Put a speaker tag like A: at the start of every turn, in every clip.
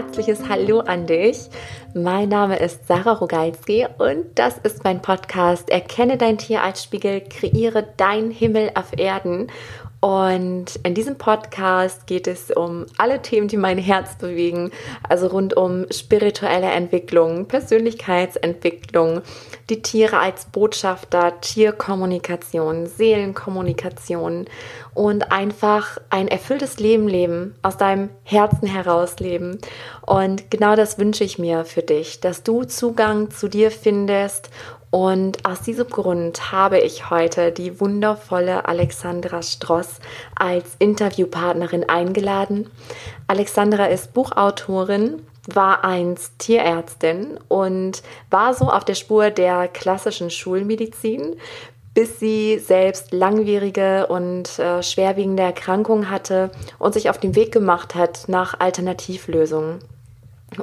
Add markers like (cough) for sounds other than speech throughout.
A: herzliches Hallo an dich. Mein Name ist Sarah Rogalski und das ist mein Podcast Erkenne dein Tier als Spiegel, kreiere dein Himmel auf Erden. Und in diesem Podcast geht es um alle Themen, die mein Herz bewegen, also rund um spirituelle Entwicklung, Persönlichkeitsentwicklung, die Tiere als Botschafter, Tierkommunikation, Seelenkommunikation und einfach ein erfülltes Leben leben, aus deinem Herzen heraus leben. Und genau das wünsche ich mir für dich, dass du Zugang zu dir findest und aus diesem Grund habe ich heute die wundervolle Alexandra Stross als Interviewpartnerin eingeladen. Alexandra ist Buchautorin, war einst Tierärztin und war so auf der Spur der klassischen Schulmedizin, bis sie selbst langwierige und äh, schwerwiegende Erkrankungen hatte und sich auf den Weg gemacht hat nach Alternativlösungen.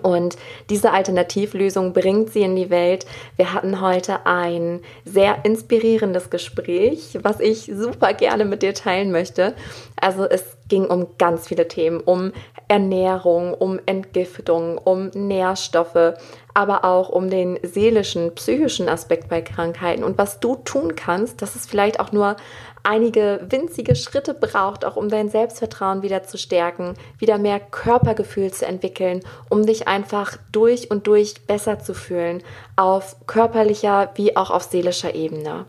A: Und diese Alternativlösung bringt sie in die Welt. Wir hatten heute ein sehr inspirierendes Gespräch, was ich super gerne mit dir teilen möchte. Also es ging um ganz viele Themen, um Ernährung, um Entgiftung, um Nährstoffe, aber auch um den seelischen, psychischen Aspekt bei Krankheiten und was du tun kannst, dass es vielleicht auch nur einige winzige Schritte braucht, auch um dein Selbstvertrauen wieder zu stärken, wieder mehr Körpergefühl zu entwickeln, um dich einfach durch und durch besser zu fühlen, auf körperlicher wie auch auf seelischer Ebene.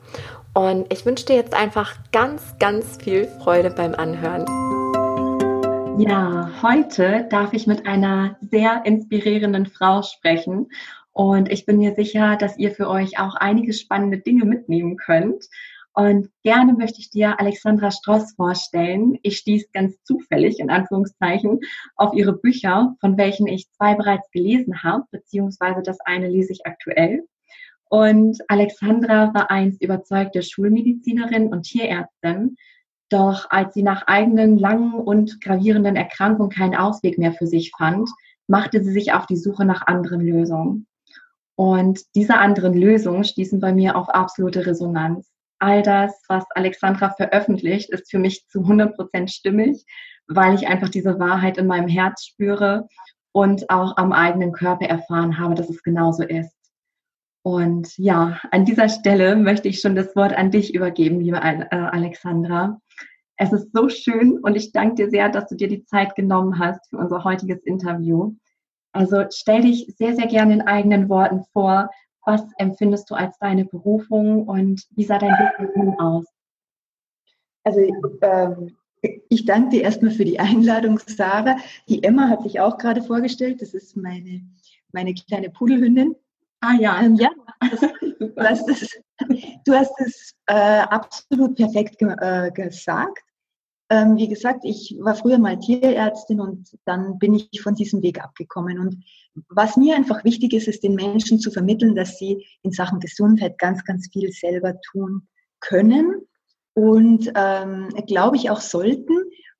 A: Und ich wünsche dir jetzt einfach ganz, ganz viel Freude beim Anhören. Ja, heute darf ich mit einer sehr inspirierenden Frau sprechen. Und ich bin mir sicher, dass ihr für euch auch einige spannende Dinge mitnehmen könnt. Und gerne möchte ich dir Alexandra Stross vorstellen. Ich stieß ganz zufällig, in Anführungszeichen, auf ihre Bücher, von welchen ich zwei bereits gelesen habe, beziehungsweise das eine lese ich aktuell. Und Alexandra war einst überzeugte Schulmedizinerin und Tierärztin. Doch als sie nach eigenen langen und gravierenden Erkrankungen keinen Ausweg mehr für sich fand, machte sie sich auf die Suche nach anderen Lösungen. Und diese anderen Lösungen stießen bei mir auf absolute Resonanz all das, was Alexandra veröffentlicht, ist für mich zu 100 Prozent stimmig, weil ich einfach diese Wahrheit in meinem Herz spüre und auch am eigenen Körper erfahren habe, dass es genauso ist. Und ja, an dieser Stelle möchte ich schon das Wort an dich übergeben, liebe äh, Alexandra. Es ist so schön und ich danke dir sehr, dass du dir die Zeit genommen hast für unser heutiges Interview. Also stell dich sehr, sehr gerne in eigenen Worten vor, was empfindest du als deine Berufung und wie sah dein Weg aus?
B: Also ähm, ich danke dir erstmal für die Einladung, Sarah. Die Emma hat sich auch gerade vorgestellt. Das ist meine, meine kleine Pudelhündin.
A: Ah ja. Ja,
B: du hast es, du hast es äh, absolut perfekt ge äh, gesagt. Ähm, wie gesagt, ich war früher mal Tierärztin und dann bin ich von diesem Weg abgekommen. Und was mir einfach wichtig ist, ist den Menschen zu vermitteln, dass sie in Sachen Gesundheit ganz, ganz viel selber tun können und ähm, glaube ich auch sollten,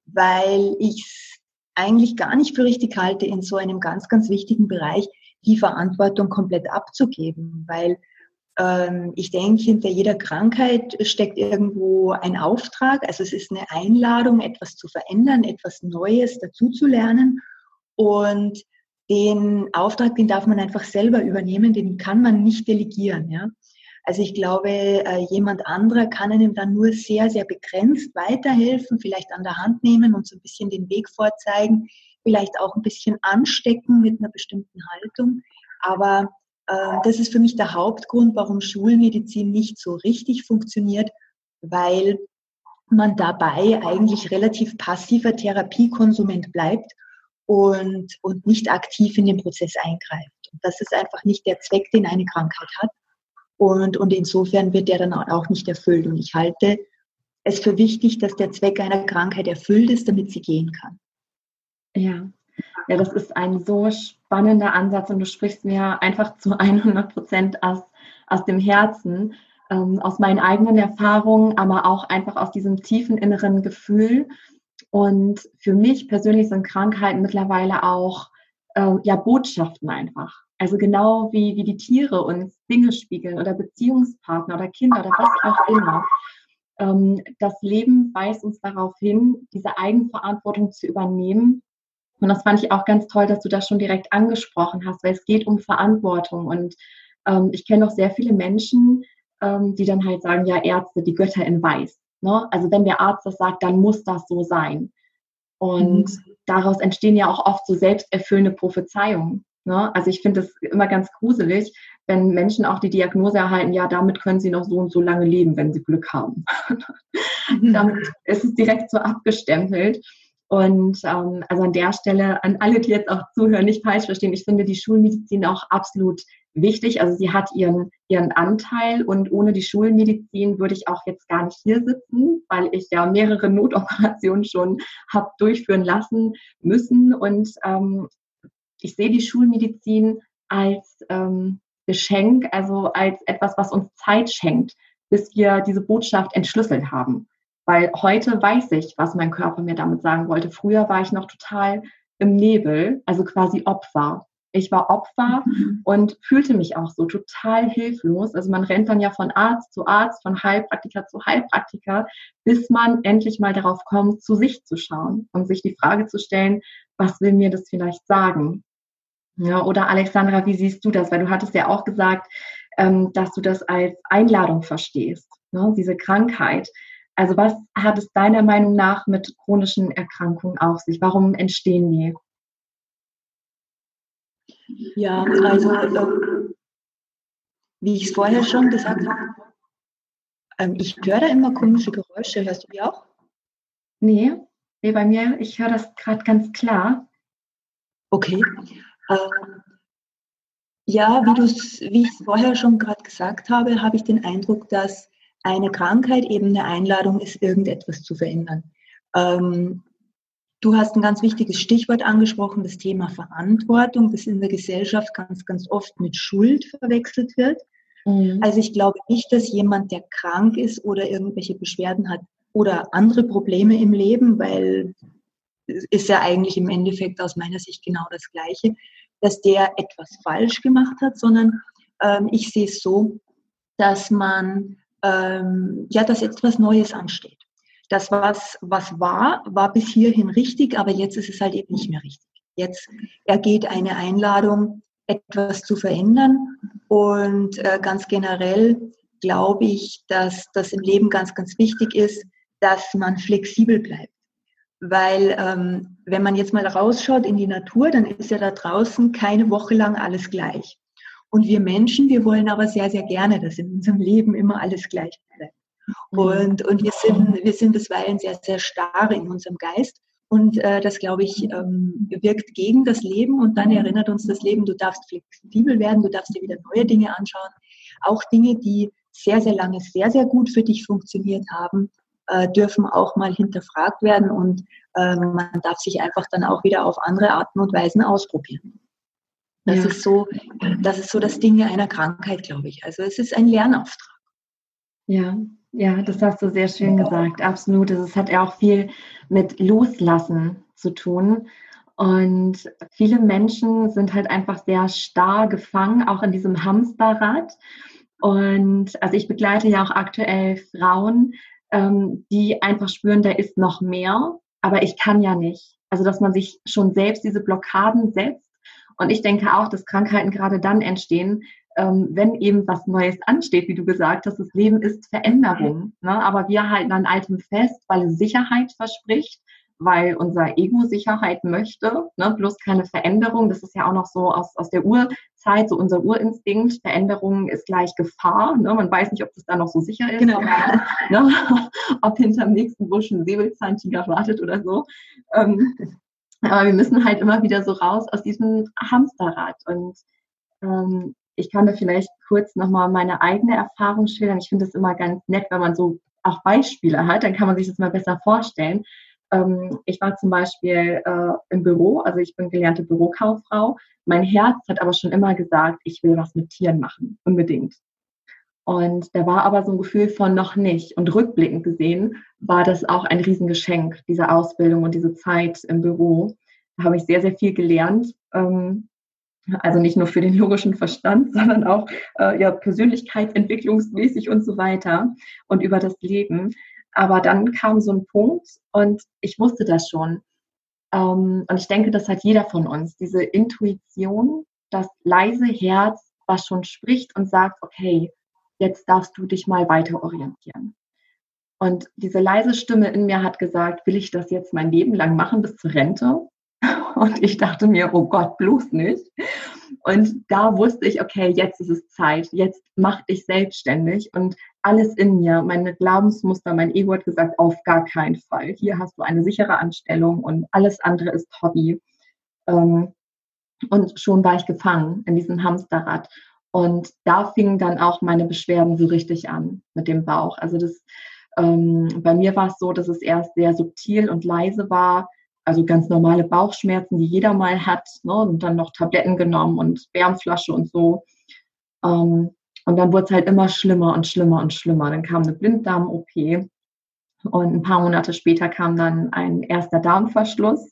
B: weil ich es eigentlich gar nicht für richtig halte, in so einem ganz, ganz wichtigen Bereich die Verantwortung komplett abzugeben, weil ich denke, hinter jeder Krankheit steckt irgendwo ein Auftrag. Also es ist eine Einladung, etwas zu verändern, etwas Neues dazuzulernen. Und den Auftrag, den darf man einfach selber übernehmen, den kann man nicht delegieren. Ja? Also ich glaube, äh, jemand anderer kann einem dann nur sehr, sehr begrenzt weiterhelfen, vielleicht an der Hand nehmen und so ein bisschen den Weg vorzeigen, vielleicht auch ein bisschen anstecken mit einer bestimmten Haltung. Aber das ist für mich der Hauptgrund, warum Schulmedizin nicht so richtig funktioniert, weil man dabei eigentlich relativ passiver Therapiekonsument bleibt und, und nicht aktiv in den Prozess eingreift. Und das ist einfach nicht der Zweck, den eine Krankheit hat. Und, und insofern wird der dann auch nicht erfüllt. Und ich halte es für wichtig, dass der Zweck einer Krankheit erfüllt ist, damit sie gehen kann.
A: Ja, ja, das ist ein so spannender Ansatz und du sprichst mir einfach zu 100 Prozent aus, aus dem Herzen, ähm, aus meinen eigenen Erfahrungen, aber auch einfach aus diesem tiefen inneren Gefühl. Und für mich persönlich sind Krankheiten mittlerweile auch äh, ja Botschaften einfach. Also genau wie, wie die Tiere uns Dinge spiegeln oder Beziehungspartner oder Kinder oder was auch immer. Ähm, das Leben weist uns darauf hin, diese Eigenverantwortung zu übernehmen Und das fand ich auch ganz toll, dass du das schon direkt angesprochen hast, weil es geht um Verantwortung. Und ähm, ich kenne auch sehr viele Menschen, ähm, die dann halt sagen, ja, Ärzte, die Götter in Weiß. Ne? Also wenn der Arzt das sagt, dann muss das so sein. Und mhm. daraus entstehen ja auch oft so selbsterfüllende Prophezeiungen. Ne? Also ich finde es immer ganz gruselig, wenn Menschen auch die Diagnose erhalten, ja, damit können sie noch so und so lange leben, wenn sie Glück haben. (laughs) Mhm. damit ist es direkt so abgestempelt. Und ähm, also an der Stelle an alle, die jetzt auch zuhören, nicht falsch verstehen. Ich finde die Schulmedizin auch absolut wichtig. Also sie hat ihren, ihren Anteil und ohne die Schulmedizin würde ich auch jetzt gar nicht hier sitzen, weil ich ja mehrere (laughs) Notoperationen schon habe durchführen lassen müssen. Und ähm, ich sehe die Schulmedizin als ähm, Geschenk, also als etwas, was uns Zeit schenkt, bis wir diese Botschaft entschlüsselt haben. Weil heute weiß ich, was mein Körper mir damit sagen wollte. Früher war ich noch total im Nebel, also quasi Opfer. Ich war Opfer mhm. und fühlte mich auch so total hilflos. Also man rennt dann ja von Arzt zu Arzt, von Heilpraktiker zu Heilpraktiker, bis man endlich mal darauf kommt, zu sich zu schauen und sich die Frage zu stellen, was will mir das vielleicht sagen? Ja, oder Alexandra, wie siehst du das? Weil du hattest ja auch gesagt, ähm, dass du das als Einladung verstehst, ne? diese Krankheit. Also was hat es deiner Meinung nach mit chronischen Erkrankungen auf sich? Warum entstehen die?
B: Ja, also äh, wie ich es vorher schon gesagt habe, ähm, ich höre da immer komische Geräusche. Hörst du die auch?
A: Nee, nee, bei mir, ich höre das gerade ganz klar.
B: Okay. Ähm, ja, wie, wie ich es vorher schon gerade gesagt habe, habe ich den Eindruck, dass eine Krankheit eben eine Einladung ist, irgendetwas zu verändern. Ähm, du hast ein ganz wichtiges Stichwort angesprochen, das Thema Verantwortung, das in der Gesellschaft ganz, ganz oft mit Schuld verwechselt wird. Mhm. Also ich glaube nicht, dass jemand, der krank ist oder irgendwelche Beschwerden hat oder andere Probleme im Leben, weil ist ja eigentlich im Endeffekt aus meiner Sicht genau das Gleiche, dass der etwas falsch gemacht hat, sondern ähm, ich sehe es so, dass man, ähm, ja, dass etwas Neues ansteht. Das, was, was war, war bis hierhin richtig, aber jetzt ist es halt eben nicht mehr richtig. Jetzt ergeht eine Einladung, etwas zu verändern und äh, ganz generell glaube ich, dass das im Leben ganz, ganz wichtig ist, dass man flexibel bleibt. Weil ähm, wenn man jetzt mal rausschaut in die Natur, dann ist ja da draußen keine Woche lang alles gleich. Und wir Menschen, wir wollen aber sehr, sehr gerne, dass in unserem Leben immer alles gleich bleibt. Mhm. Und, und wir, sind, wir sind bisweilen sehr, sehr starr in unserem Geist. Und äh, das, glaube ich, ähm, wirkt gegen das Leben. Und dann erinnert uns das Leben, du darfst flexibel werden, du darfst dir wieder neue Dinge anschauen. Auch Dinge, die sehr, sehr lange sehr, sehr gut für dich funktioniert haben, äh, dürfen auch mal hinterfragt werden und äh, man darf sich einfach dann auch wieder auf andere Arten und Weisen ausprobieren. Das, ja. ist so, das ist so das Ding einer Krankheit, glaube ich. Also es ist ein Lernauftrag.
A: Ja, ja, das hast du sehr schön gesagt. Absolut. Es hat ja auch viel mit Loslassen zu tun. Und viele Menschen sind halt einfach sehr starr gefangen, auch in diesem Hamsterrad. Und also ich begleite ja auch aktuell Frauen, ähm, die einfach spüren, da ist noch mehr, aber ich kann ja nicht. Also dass man sich schon selbst diese Blockaden setzt. Und ich denke auch, dass Krankheiten gerade dann entstehen, ähm, wenn eben was Neues ansteht, wie du gesagt hast. Das Leben ist Veränderung. Ne? Aber wir halten an Altem fest, weil es Sicherheit verspricht weil unser Ego Sicherheit möchte, ne? bloß keine Veränderung. Das ist ja auch noch so aus, aus der Urzeit, so unser Urinstinkt. Veränderung ist gleich Gefahr. Ne? Man weiß nicht, ob das da noch so sicher ist. Genau. ne? (laughs) ob hinterm nächsten Busch ein Säbelzahntiger wartet oder so. Ähm, aber wir müssen halt immer wieder so raus aus diesem Hamsterrad. Und ähm, ich kann da vielleicht kurz nochmal meine eigene Erfahrung schildern. Ich finde es immer ganz nett, wenn man so auch Beispiele hat, dann kann man sich das mal besser vorstellen. Ähm, ich war zum Beispiel äh, im Büro, also ich bin gelernte Bürokauffrau. Mein Herz hat aber schon immer gesagt, ich will was mit Tieren machen, unbedingt. Und da war aber so ein Gefühl von noch nicht. Und rückblickend gesehen war das auch ein Riesengeschenk, diese Ausbildung und diese Zeit im Büro. Da habe ich sehr, sehr viel gelernt. Ähm, also nicht nur für den logischen Verstand, (laughs) sondern auch äh, ja, persönlichkeitsentwicklungsmäßig und so weiter und über das Leben. Aber dann kam so ein Punkt und ich wusste das schon. Ähm, und ich denke, das hat jeder von uns, diese Intuition, das leise Herz, was schon spricht und sagt, okay, jetzt darfst du dich mal weiter orientieren. Und diese leise Stimme in mir hat gesagt, will ich das jetzt mein Leben lang machen bis zur Rente? (laughs) Und ich dachte mir, oh Gott, bloß nicht. Und da wusste ich, okay, jetzt ist es Zeit. Jetzt mach dich selbstständig. Und alles in mir, meine Glaubensmuster, mein Ego hat gesagt, auf gar keinen Fall. Hier hast du eine sichere Anstellung und alles andere ist Hobby. Ähm, und schon war ich gefangen in diesem Hamsterrad. Und da fingen dann auch meine Beschwerden so richtig an mit dem Bauch. Also das, ähm, bei mir war es so, dass es erst sehr subtil und leise war also ganz normale Bauchschmerzen, die jeder mal hat, ne? und dann noch Tabletten genommen und Wärmflasche und so. Ähm, und dann wurde es halt immer schlimmer und schlimmer und schlimmer. Dann kam eine Blinddarm-OP und ein paar Monate später kam dann ein erster Darmverschluss.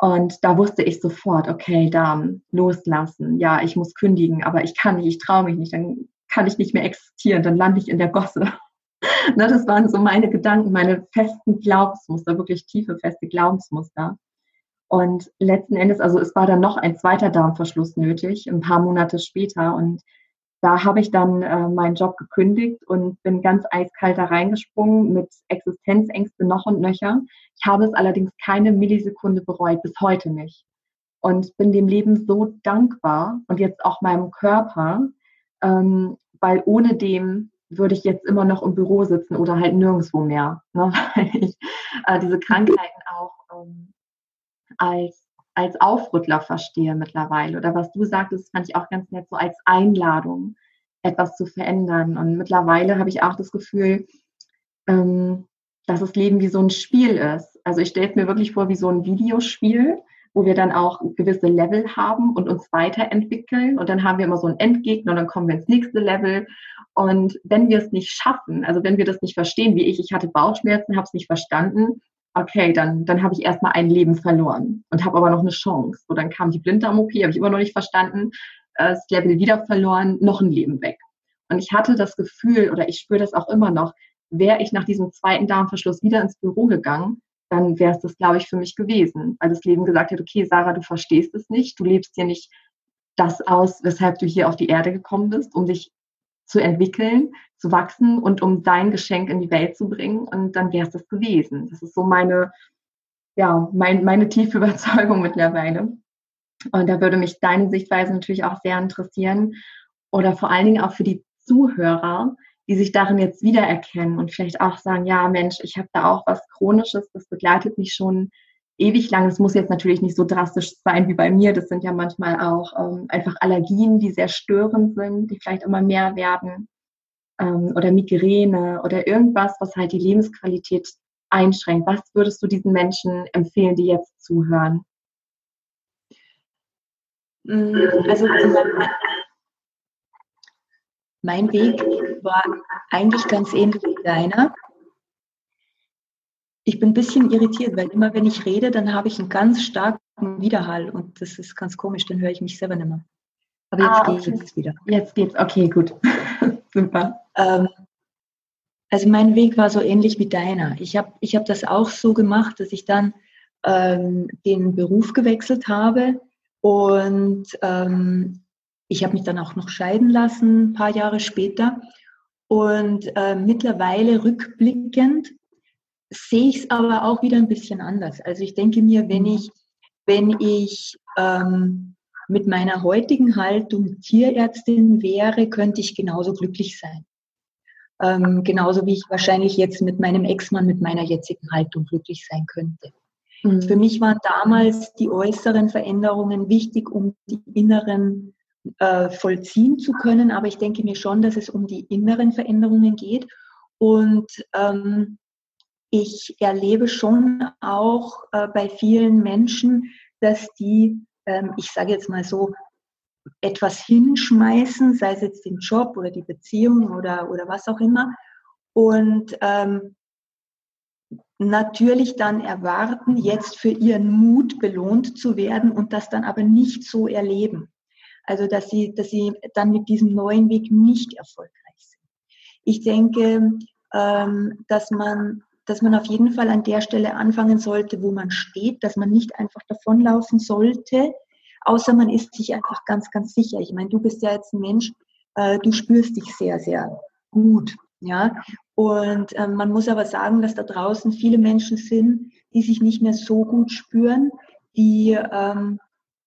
A: Und da wusste ich sofort, okay, Darm, loslassen. Ja, ich muss kündigen, aber ich kann nicht, ich traue mich nicht, dann kann ich nicht mehr existieren, dann lande ich in der Gosse. (laughs) ne, das waren so meine Gedanken, meine festen Glaubensmuster, wirklich tiefe, feste Glaubensmuster. Und letzten Endes, also es war dann noch ein zweiter Darmverschluss nötig, ein paar Monate später. Und da habe ich dann äh, meinen Job gekündigt und bin ganz eiskalt da reingesprungen mit Existenzängste noch und nöcher. Ich habe es allerdings keine Millisekunde bereut, bis heute nicht. Und bin dem Leben so dankbar und jetzt auch meinem Körper, ähm, weil ohne dem würde ich jetzt immer noch im Büro sitzen oder halt nirgendwo mehr, ne? (laughs) weil ich äh, diese Krankheiten auch ähm, als, als Aufrüttler verstehe mittlerweile. Oder was du sagtest, fand ich auch ganz nett, so als Einladung, etwas zu verändern. Und mittlerweile habe ich auch das Gefühl, ähm, dass das Leben wie so ein Spiel ist. Also ich stelle es mir wirklich vor wie so ein Videospiel, wo wir dann auch gewisse Level haben und uns weiterentwickeln. Und dann haben wir immer so einen Endgegner und dann kommen wir ins nächste Level. Und wenn wir es nicht schaffen, also wenn wir das nicht verstehen, wie ich, ich hatte Bauchschmerzen, habe es nicht verstanden, okay, dann, dann habe ich erstmal ein Leben verloren und habe aber noch eine Chance. So, dann kam die Blinddarm-OP, habe ich immer noch nicht verstanden, äh, das Level wieder verloren, noch ein Leben weg. Und ich hatte das Gefühl, oder ich spüre das auch immer noch, wäre ich nach diesem zweiten Darmverschluss wieder ins Büro gegangen, dann wäre es das, glaube ich, für mich gewesen. Weil das Leben gesagt hat, okay, Sarah, du verstehst es nicht, du lebst hier nicht das aus, weshalb du hier auf die Erde gekommen bist, um dich zu entwickeln, zu wachsen und um dein Geschenk in die Welt zu bringen. Und dann wäre es das gewesen. Das ist so meine, ja, mein, meine tiefe (laughs) Überzeugung mittlerweile. Und da würde mich deine Sichtweise natürlich auch sehr interessieren. Oder vor allen Dingen auch für die Zuhörer, die sich darin jetzt wiedererkennen und vielleicht auch sagen, ja Mensch, ich habe da auch was Chronisches, das begleitet mich schon ewig lang. Es muss jetzt natürlich nicht so drastisch sein wie bei mir. Das sind ja manchmal auch ähm, einfach Allergien, die sehr störend sind, die vielleicht immer mehr werden. Ähm, oder Migräne oder irgendwas, was halt die Lebensqualität einschränkt. Was würdest du diesen Menschen empfehlen, die jetzt zuhören?
B: Mm, also mein Weg war eigentlich ganz ähnlich wie deiner. Ich bin ein bisschen irritiert, weil immer wenn ich rede, dann habe ich einen ganz starken Widerhall und das ist ganz komisch, dann höre ich mich selber nicht mehr.
A: Aber jetzt ah, okay. geht's wieder. Jetzt geht's, okay, gut. (laughs) Super.
B: Ähm, also mein Weg war so ähnlich wie deiner. Ich habe ich hab das auch so gemacht, dass ich dann ähm, den Beruf gewechselt habe und ähm, ich habe mich dann auch noch scheiden lassen, ein paar Jahre später. Und äh, mittlerweile rückblickend sehe ich es aber auch wieder ein bisschen anders. Also ich denke mir, wenn ich, wenn ich ähm, mit meiner heutigen Haltung Tierärztin wäre, könnte ich genauso glücklich sein. Ähm, genauso wie ich wahrscheinlich jetzt mit meinem Ex-Mann mit meiner jetzigen Haltung glücklich sein könnte. Mhm. Für mich waren damals die äußeren Veränderungen wichtig, um die inneren äh, vollziehen zu können. Aber ich denke mir schon, dass es um die inneren Veränderungen geht. Und ähm, ich erlebe schon auch äh, bei vielen Menschen, dass die, ähm, ich sage jetzt mal so, etwas hinschmeißen, sei es jetzt den Job oder die Beziehung oder, oder was auch immer. Und ähm, natürlich dann erwarten, jetzt für ihren Mut belohnt zu werden und das dann aber nicht so erleben. Also dass sie, dass sie dann mit diesem neuen Weg nicht erfolgreich sind. Ich denke, ähm, dass man dass man auf jeden Fall an der Stelle anfangen sollte, wo man steht, dass man nicht einfach davonlaufen sollte, außer man ist sich einfach ganz, ganz sicher. Ich meine, du bist ja jetzt ein Mensch, äh, du spürst dich sehr, sehr gut. Ja, und äh, man muss aber sagen, dass da draußen viele Menschen sind, die sich nicht mehr so gut spüren, die, ähm,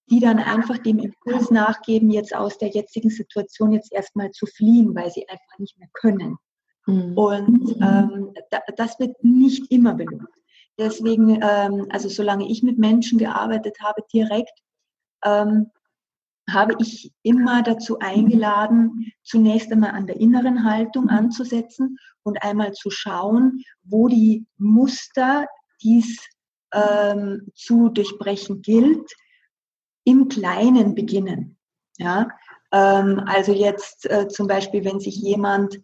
B: die dann einfach dem Impuls nachgeben, jetzt aus der jetzigen Situation jetzt erstmal zu fliehen, weil sie einfach nicht mehr können. Mhm. Und ähm, da, das wird nicht immer belohnt. Deswegen, ähm, also solange ich mit Menschen gearbeitet habe, direkt, ähm, habe ich immer dazu eingeladen, zunächst einmal an der inneren Haltung anzusetzen und einmal zu schauen, wo die Muster, die es ähm, zu durchbrechen gilt, im Kleinen beginnen. Ja? Ähm, also jetzt äh, zum Beispiel, wenn sich jemand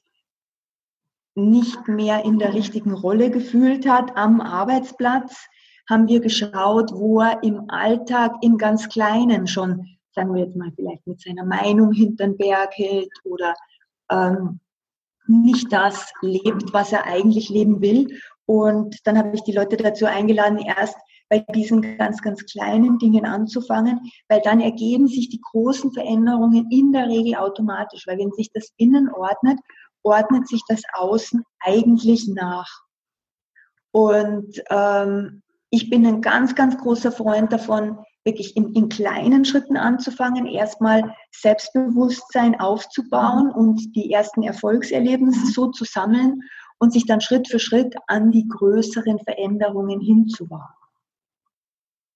B: nicht mehr in der richtigen Rolle gefühlt hat am Arbeitsplatz, haben wir geschaut, wo er im Alltag im ganz Kleinen schon sagen wir jetzt mal, vielleicht mit seiner Meinung hinterm Berg hält oder ähm, nicht das lebt, was er eigentlich leben will. Und dann habe ich die Leute dazu eingeladen, erst bei diesen ganz, ganz kleinen Dingen anzufangen, weil dann ergeben sich die großen Veränderungen in der Regel automatisch, weil wenn sich das Innen ordnet, ordnet sich das Außen eigentlich nach. Und ähm, ich bin ein ganz, ganz großer Freund davon, wirklich in, in kleinen Schritten anzufangen, erstmal Selbstbewusstsein aufzubauen und die ersten Erfolgserlebnisse so zu sammeln und sich dann Schritt für Schritt an die größeren Veränderungen hinzuwagen.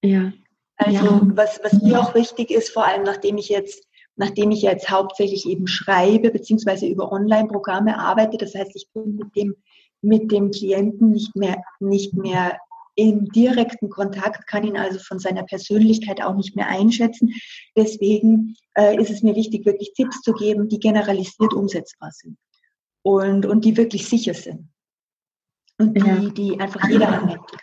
B: Ja. Also ja. was, was mir auch wichtig ist, vor allem nachdem ich jetzt nachdem ich jetzt hauptsächlich eben schreibe, beziehungsweise über Online-Programme arbeite. Das heißt, ich bin mit dem, mit dem Klienten nicht mehr, nicht mehr im direkten Kontakt, kann ihn also von seiner Persönlichkeit auch nicht mehr einschätzen. Deswegen äh, ist es mir wichtig, wirklich Tipps zu geben, die generalisiert umsetzbar sind und, und die wirklich sicher sind. Und die, ja. die einfach jeder anwenden kann.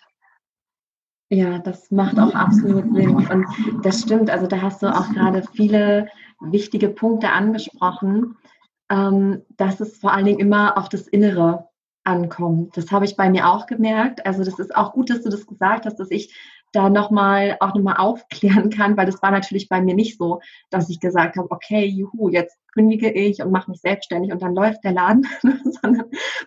A: Ja, das macht auch absolut Sinn. Und das stimmt. Also da hast du auch gerade viele wichtige Punkte angesprochen, ähm, dass es vor allen Dingen immer auf das Innere ankommt. Das habe ich bei mir auch gemerkt. Also das ist auch gut, dass du das gesagt hast, dass ich da nochmal auch nochmal aufklären kann, weil das war natürlich bei mir nicht so, dass ich gesagt habe, okay, juhu, jetzt kündige ich und mache mich selbstständig und dann läuft der Laden, (laughs) sondern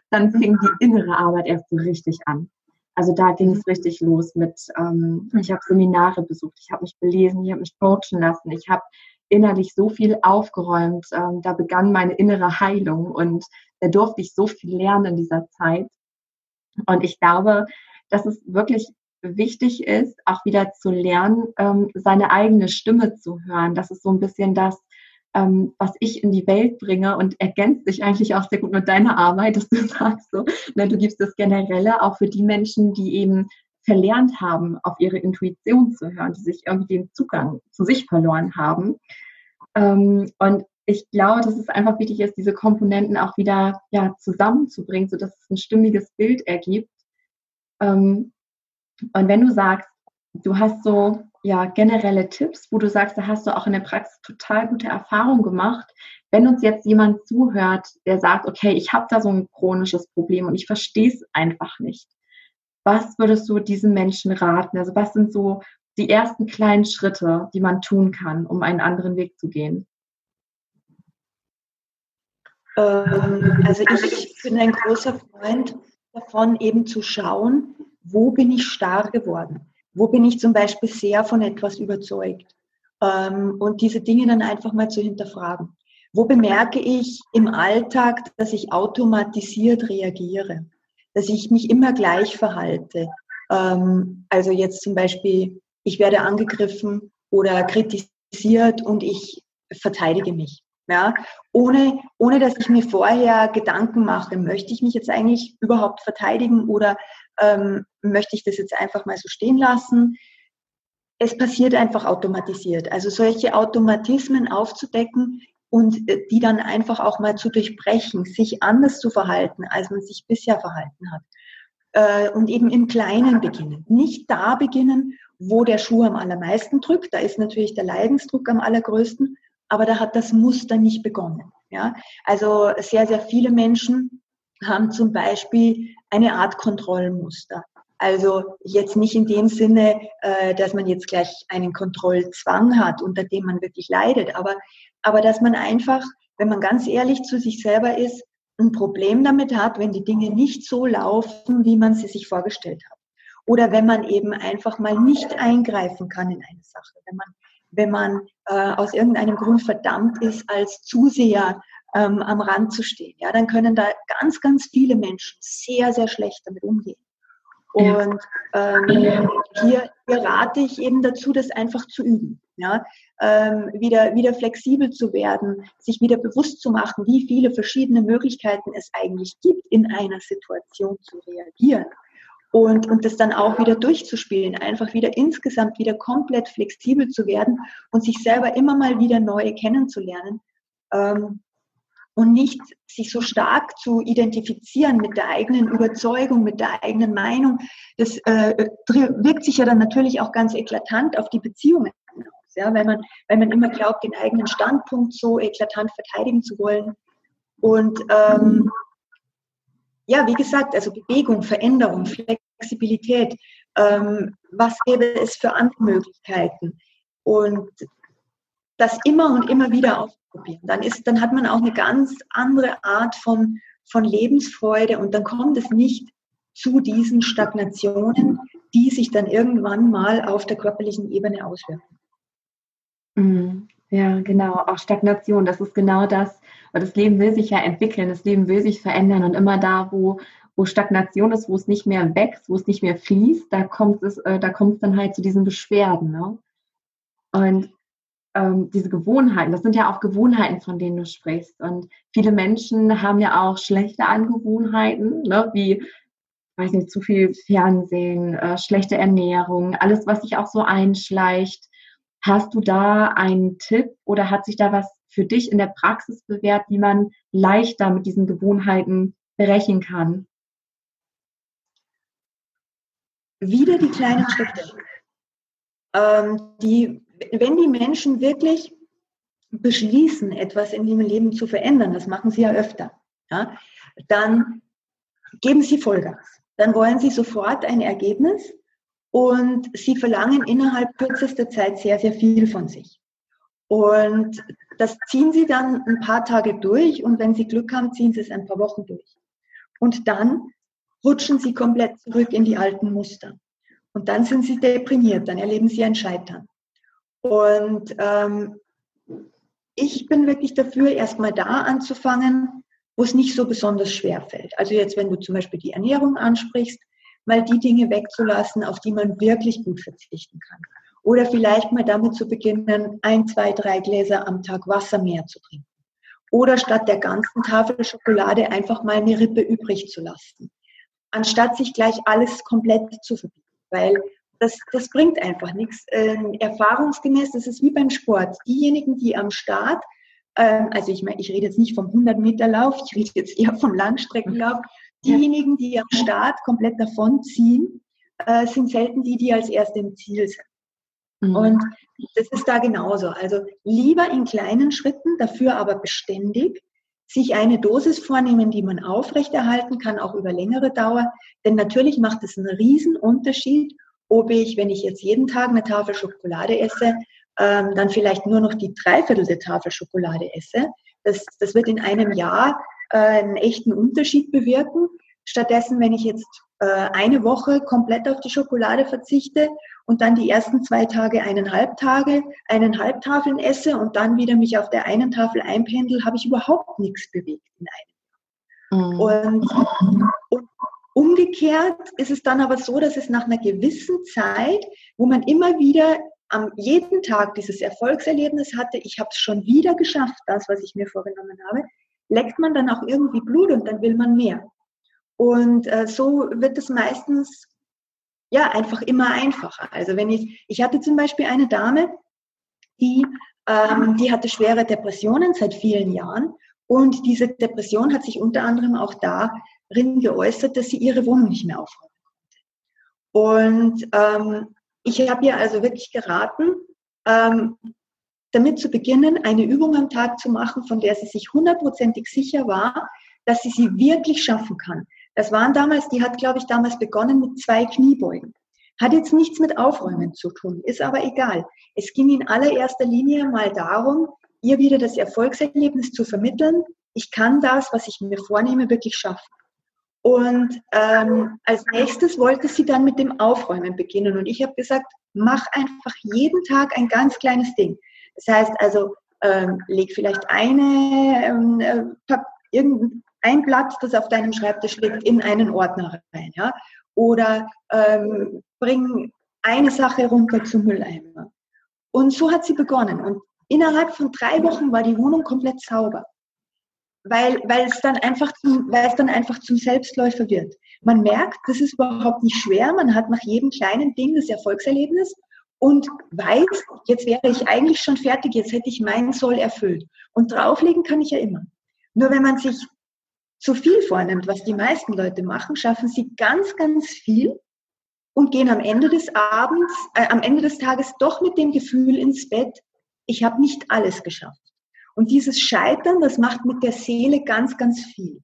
A: dann fing die innere Arbeit erst so richtig an. Also da ging es mhm. richtig los mit, ähm, ich habe Seminare besucht, ich habe mich belesen, ich habe mich coachen lassen, ich habe innerlich so viel aufgeräumt. Ähm, da begann meine innere Heilung und da durfte ich so viel lernen in dieser Zeit. Und ich glaube, dass es wirklich wichtig ist, auch wieder zu lernen, ähm, seine eigene Stimme zu hören. Das ist so ein bisschen das, ähm, was ich in die Welt bringe und ergänzt sich eigentlich auch sehr gut mit deiner Arbeit, dass du (laughs) sagst, so, ne, du gibst das Generelle auch für die Menschen, die eben verlernt haben, auf ihre Intuition zu hören, die sich irgendwie den Zugang zu sich verloren haben. Ähm, und ich glaube, dass es einfach wichtig ist, diese Komponenten auch wieder ja, zusammenzubringen, sodass es ein stimmiges Bild ergibt. Ähm, und wenn du sagst, du hast so ja generelle Tipps, wo du sagst, da hast du auch in der Praxis total gute Erfahrungen gemacht. Wenn uns jetzt jemand zuhört, der sagt, okay, ich habe da so ein chronisches Problem und ich verstehe es einfach nicht. Was würdest du diesen Menschen raten? Also was sind so die ersten kleinen Schritte, die man tun kann, um einen anderen Weg zu gehen?
B: Ähm, also ich bin ein großer Freund davon, eben zu schauen, wo bin ich starr geworden? Wo bin ich zum Beispiel sehr von etwas überzeugt? Ähm, und diese Dinge dann einfach mal zu hinterfragen. Wo bemerke ich im Alltag, dass ich automatisiert reagiere? Dass ich mich immer gleich verhalte? Ähm, also jetzt zum Beispiel, ich werde angegriffen oder kritisiert und ich verteidige mich. Ja, ohne, ohne dass ich mir vorher Gedanken mache, möchte ich mich jetzt eigentlich überhaupt verteidigen oder ähm, möchte ich das jetzt einfach mal so stehen lassen? Es passiert einfach automatisiert. Also solche Automatismen aufzudecken und äh, die dann einfach auch mal zu durchbrechen, sich anders zu verhalten, als man sich bisher verhalten hat. Äh, und eben im Kleinen beginnen. Nicht da beginnen, wo der Schuh am allermeisten drückt. Da ist natürlich der Leidensdruck am allergrößten, aber da hat das Muster nicht begonnen. Ja? Also sehr, sehr viele Menschen haben zum Beispiel eine Art Kontrollmuster. Also jetzt nicht in dem Sinne, äh, dass man jetzt gleich einen Kontrollzwang hat, unter dem man wirklich leidet, aber, aber dass man einfach, wenn man ganz ehrlich zu sich selber ist, ein Problem damit hat, wenn die Dinge nicht so laufen, wie man sie sich vorgestellt hat. Oder wenn man eben einfach mal nicht eingreifen kann in eine Sache. Wenn man, wenn man äh, aus irgendeinem Grund verdammt ist, als Zuseher ähm, am Rand zu stehen. Ja, dann können da ganz, ganz viele Menschen sehr, sehr schlecht damit umgehen. Und ähm, hier, hier rate ich eben dazu, das einfach zu üben. Ja? Ähm, wieder, wieder flexibel zu werden, sich wieder bewusst zu machen, wie viele verschiedene Möglichkeiten es eigentlich gibt, in einer Situation zu reagieren. Und, und das dann auch wieder durchzuspielen, einfach wieder insgesamt wieder komplett flexibel zu werden und sich selber immer mal wieder neu kennenzulernen. Ähm, und nicht sich so stark zu identifizieren mit der eigenen Überzeugung, mit der eigenen Meinung. Das äh, wirkt sich ja dann natürlich auch ganz eklatant auf die Beziehungen aus, ja, weil man, weil man immer glaubt, den eigenen Standpunkt so eklatant verteidigen zu wollen. Und ähm, ja, wie gesagt, also Bewegung, Veränderung, Flexibilität, ähm, was gäbe es für andere Möglichkeiten? Und das immer und immer wieder ausprobieren. Dann, ist, dann hat man auch eine ganz andere Art von, von Lebensfreude und dann kommt es nicht zu diesen Stagnationen, die sich dann irgendwann mal auf der körperlichen Ebene auswirken.
A: Mhm. Ja, genau. Auch Stagnation, das ist genau das, weil das Leben will sich ja entwickeln, das Leben will sich verändern und immer da, wo, wo Stagnation ist, wo es nicht mehr wächst, wo es nicht mehr fließt, da kommt es, äh, da kommt es dann halt zu diesen Beschwerden. Ne? Und ähm, diese Gewohnheiten, das sind ja auch Gewohnheiten, von denen du sprichst. Und viele Menschen haben ja auch schlechte Angewohnheiten, ne, wie, weiß nicht, zu viel Fernsehen, äh, schlechte Ernährung, alles, was sich auch so einschleicht. Hast du da einen Tipp oder hat sich da was für dich in der Praxis bewährt, wie man leichter mit diesen Gewohnheiten brechen kann?
B: Wieder die kleinen Schritte. Ähm, die wenn die Menschen wirklich beschließen, etwas in ihrem Leben zu verändern, das machen sie ja öfter, ja, dann geben sie Vollgas. Dann wollen sie sofort ein Ergebnis und sie verlangen innerhalb kürzester Zeit sehr, sehr viel von sich. Und das ziehen sie dann ein paar Tage durch und wenn sie Glück haben, ziehen sie es ein paar Wochen durch. Und dann rutschen sie komplett zurück in die alten Muster. Und dann sind sie deprimiert, dann erleben sie ein Scheitern. Und ähm, ich bin wirklich dafür, erstmal da anzufangen, wo es nicht so besonders schwer fällt. Also jetzt, wenn du zum Beispiel die Ernährung ansprichst, mal die Dinge wegzulassen, auf die man wirklich gut verzichten kann. Oder vielleicht mal damit zu beginnen, ein, zwei, drei Gläser am Tag Wasser mehr zu trinken. Oder statt der ganzen Tafel Schokolade einfach mal eine Rippe übrig zu lassen. Anstatt sich gleich alles komplett zu verbieten. Weil das, das bringt einfach nichts. Ähm, erfahrungsgemäß, das ist wie beim Sport. Diejenigen, die am Start, ähm, also ich meine, ich rede jetzt nicht vom 100-Meter-Lauf, ich rede jetzt eher vom Langstreckenlauf, diejenigen, die am Start komplett davonziehen, äh, sind selten die, die als Erste im Ziel sind. Mhm. Und das ist da genauso. Also lieber in kleinen Schritten, dafür aber beständig, sich eine Dosis vornehmen, die man aufrechterhalten kann, auch über längere Dauer. Denn natürlich macht es einen riesen Unterschied, ob ich, wenn ich jetzt jeden Tag eine Tafel Schokolade esse, ähm, dann vielleicht nur noch die Dreiviertel der Tafel Schokolade esse. Das, das wird in einem Jahr äh, einen echten Unterschied bewirken. Stattdessen, wenn ich jetzt äh, eine Woche komplett auf die Schokolade verzichte und dann die ersten zwei Tage eineinhalb Tage, eineinhalb Tafeln esse und dann wieder mich auf der einen Tafel einpendel, habe ich überhaupt nichts bewegt in einem. Mhm. Und, und Umgekehrt ist es dann aber so, dass es nach einer gewissen Zeit, wo man immer wieder am jeden Tag dieses Erfolgserlebnis hatte, ich habe es schon wieder geschafft, das, was ich mir vorgenommen habe, leckt man dann auch irgendwie Blut und dann will man mehr. Und äh, so wird es meistens ja einfach immer einfacher. Also wenn ich, ich hatte zum Beispiel eine Dame, die, ähm, die hatte schwere Depressionen seit vielen Jahren und diese Depression hat sich unter anderem auch da darin geäußert, dass sie ihre Wohnung nicht mehr aufräumen konnte. Und ähm, ich habe ihr also wirklich geraten, ähm, damit zu beginnen, eine Übung am Tag zu machen, von der sie sich hundertprozentig sicher war, dass sie sie wirklich schaffen kann. Das waren damals, die hat, glaube ich, damals begonnen mit zwei Kniebeugen. Hat jetzt nichts mit Aufräumen zu tun, ist aber egal. Es ging in allererster Linie mal darum, ihr wieder das Erfolgserlebnis zu vermitteln. Ich kann das, was ich mir vornehme, wirklich schaffen. Und ähm, als nächstes wollte sie dann mit dem Aufräumen beginnen. Und ich habe gesagt, mach einfach jeden Tag ein ganz kleines Ding. Das heißt also, ähm, leg vielleicht eine, ähm, äh, irgendein ein Blatt, das auf deinem Schreibtisch liegt, in einen Ordner rein. Ja? Oder ähm, bring eine Sache runter zum Mülleimer. Und so hat sie begonnen. Und innerhalb von drei Wochen war die Wohnung komplett sauber weil, weil, es dann einfach zum, weil es dann einfach zum Selbstläufer wird. Man merkt, das ist überhaupt nicht schwer. Man hat nach jedem kleinen Ding das Erfolgserlebnis und weiß, jetzt wäre ich eigentlich schon fertig, jetzt hätte ich meinen Soll erfüllt. Und drauflegen kann ich ja immer. Nur wenn man sich zu viel vornimmt, was die meisten Leute machen, schaffen sie ganz, ganz viel und gehen am Ende des Abends, äh, am Ende des Tages doch mit dem Gefühl ins Bett, ich habe nicht alles geschafft. Und dieses Scheitern, das macht mit der Seele ganz, ganz viel.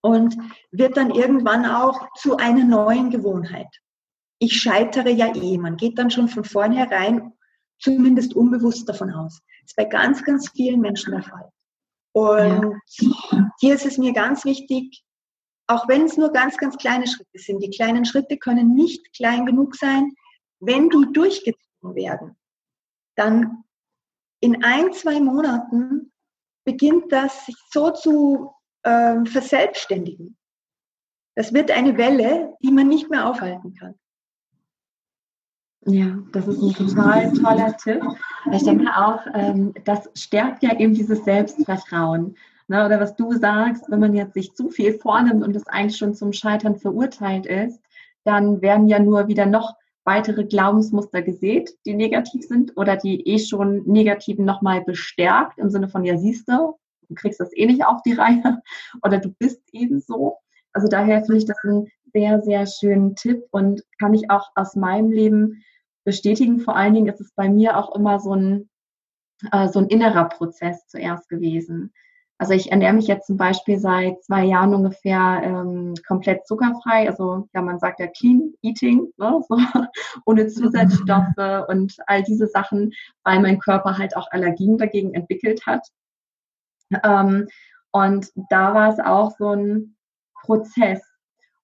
B: Und wird dann irgendwann auch zu einer neuen Gewohnheit. Ich scheitere ja eh. Man geht dann schon von vornherein zumindest unbewusst davon aus. Das ist bei ganz, ganz vielen Menschen der Fall. Und ja. hier ist es mir ganz wichtig, auch wenn es nur ganz, ganz kleine Schritte sind, die kleinen Schritte können nicht klein genug sein, wenn die durchgezogen werden, dann in ein, zwei Monaten beginnt das sich so zu ähm, verselbstständigen. Das wird eine Welle, die man nicht mehr aufhalten kann.
A: Ja, das ist ein total toller Tipp. Ich denke auch, ähm, das stärkt ja eben dieses Selbstvertrauen. Ne? Oder was du sagst, wenn man jetzt sich zu viel vornimmt und es eigentlich schon zum Scheitern verurteilt ist, dann werden ja nur wieder noch weitere Glaubensmuster gesät, die negativ sind oder die eh schon negativen nochmal bestärkt im Sinne von, ja, siehst du, du kriegst das eh nicht auf die Reihe (laughs) oder du bist eben so. Also daher finde ich das einen sehr, sehr schönen Tipp und kann ich auch aus meinem Leben bestätigen. Vor allen Dingen ist es bei mir auch immer so ein, äh, so ein innerer Prozess zuerst gewesen. Also ich ernähre mich jetzt zum Beispiel seit zwei Jahren ungefähr ähm, komplett zuckerfrei. Also ja, man sagt ja Clean Eating, ne? so, (laughs) ohne Zusatzstoffe (laughs) und all diese Sachen, weil mein Körper halt auch Allergien dagegen entwickelt hat. Ähm, und da war es auch so ein Prozess,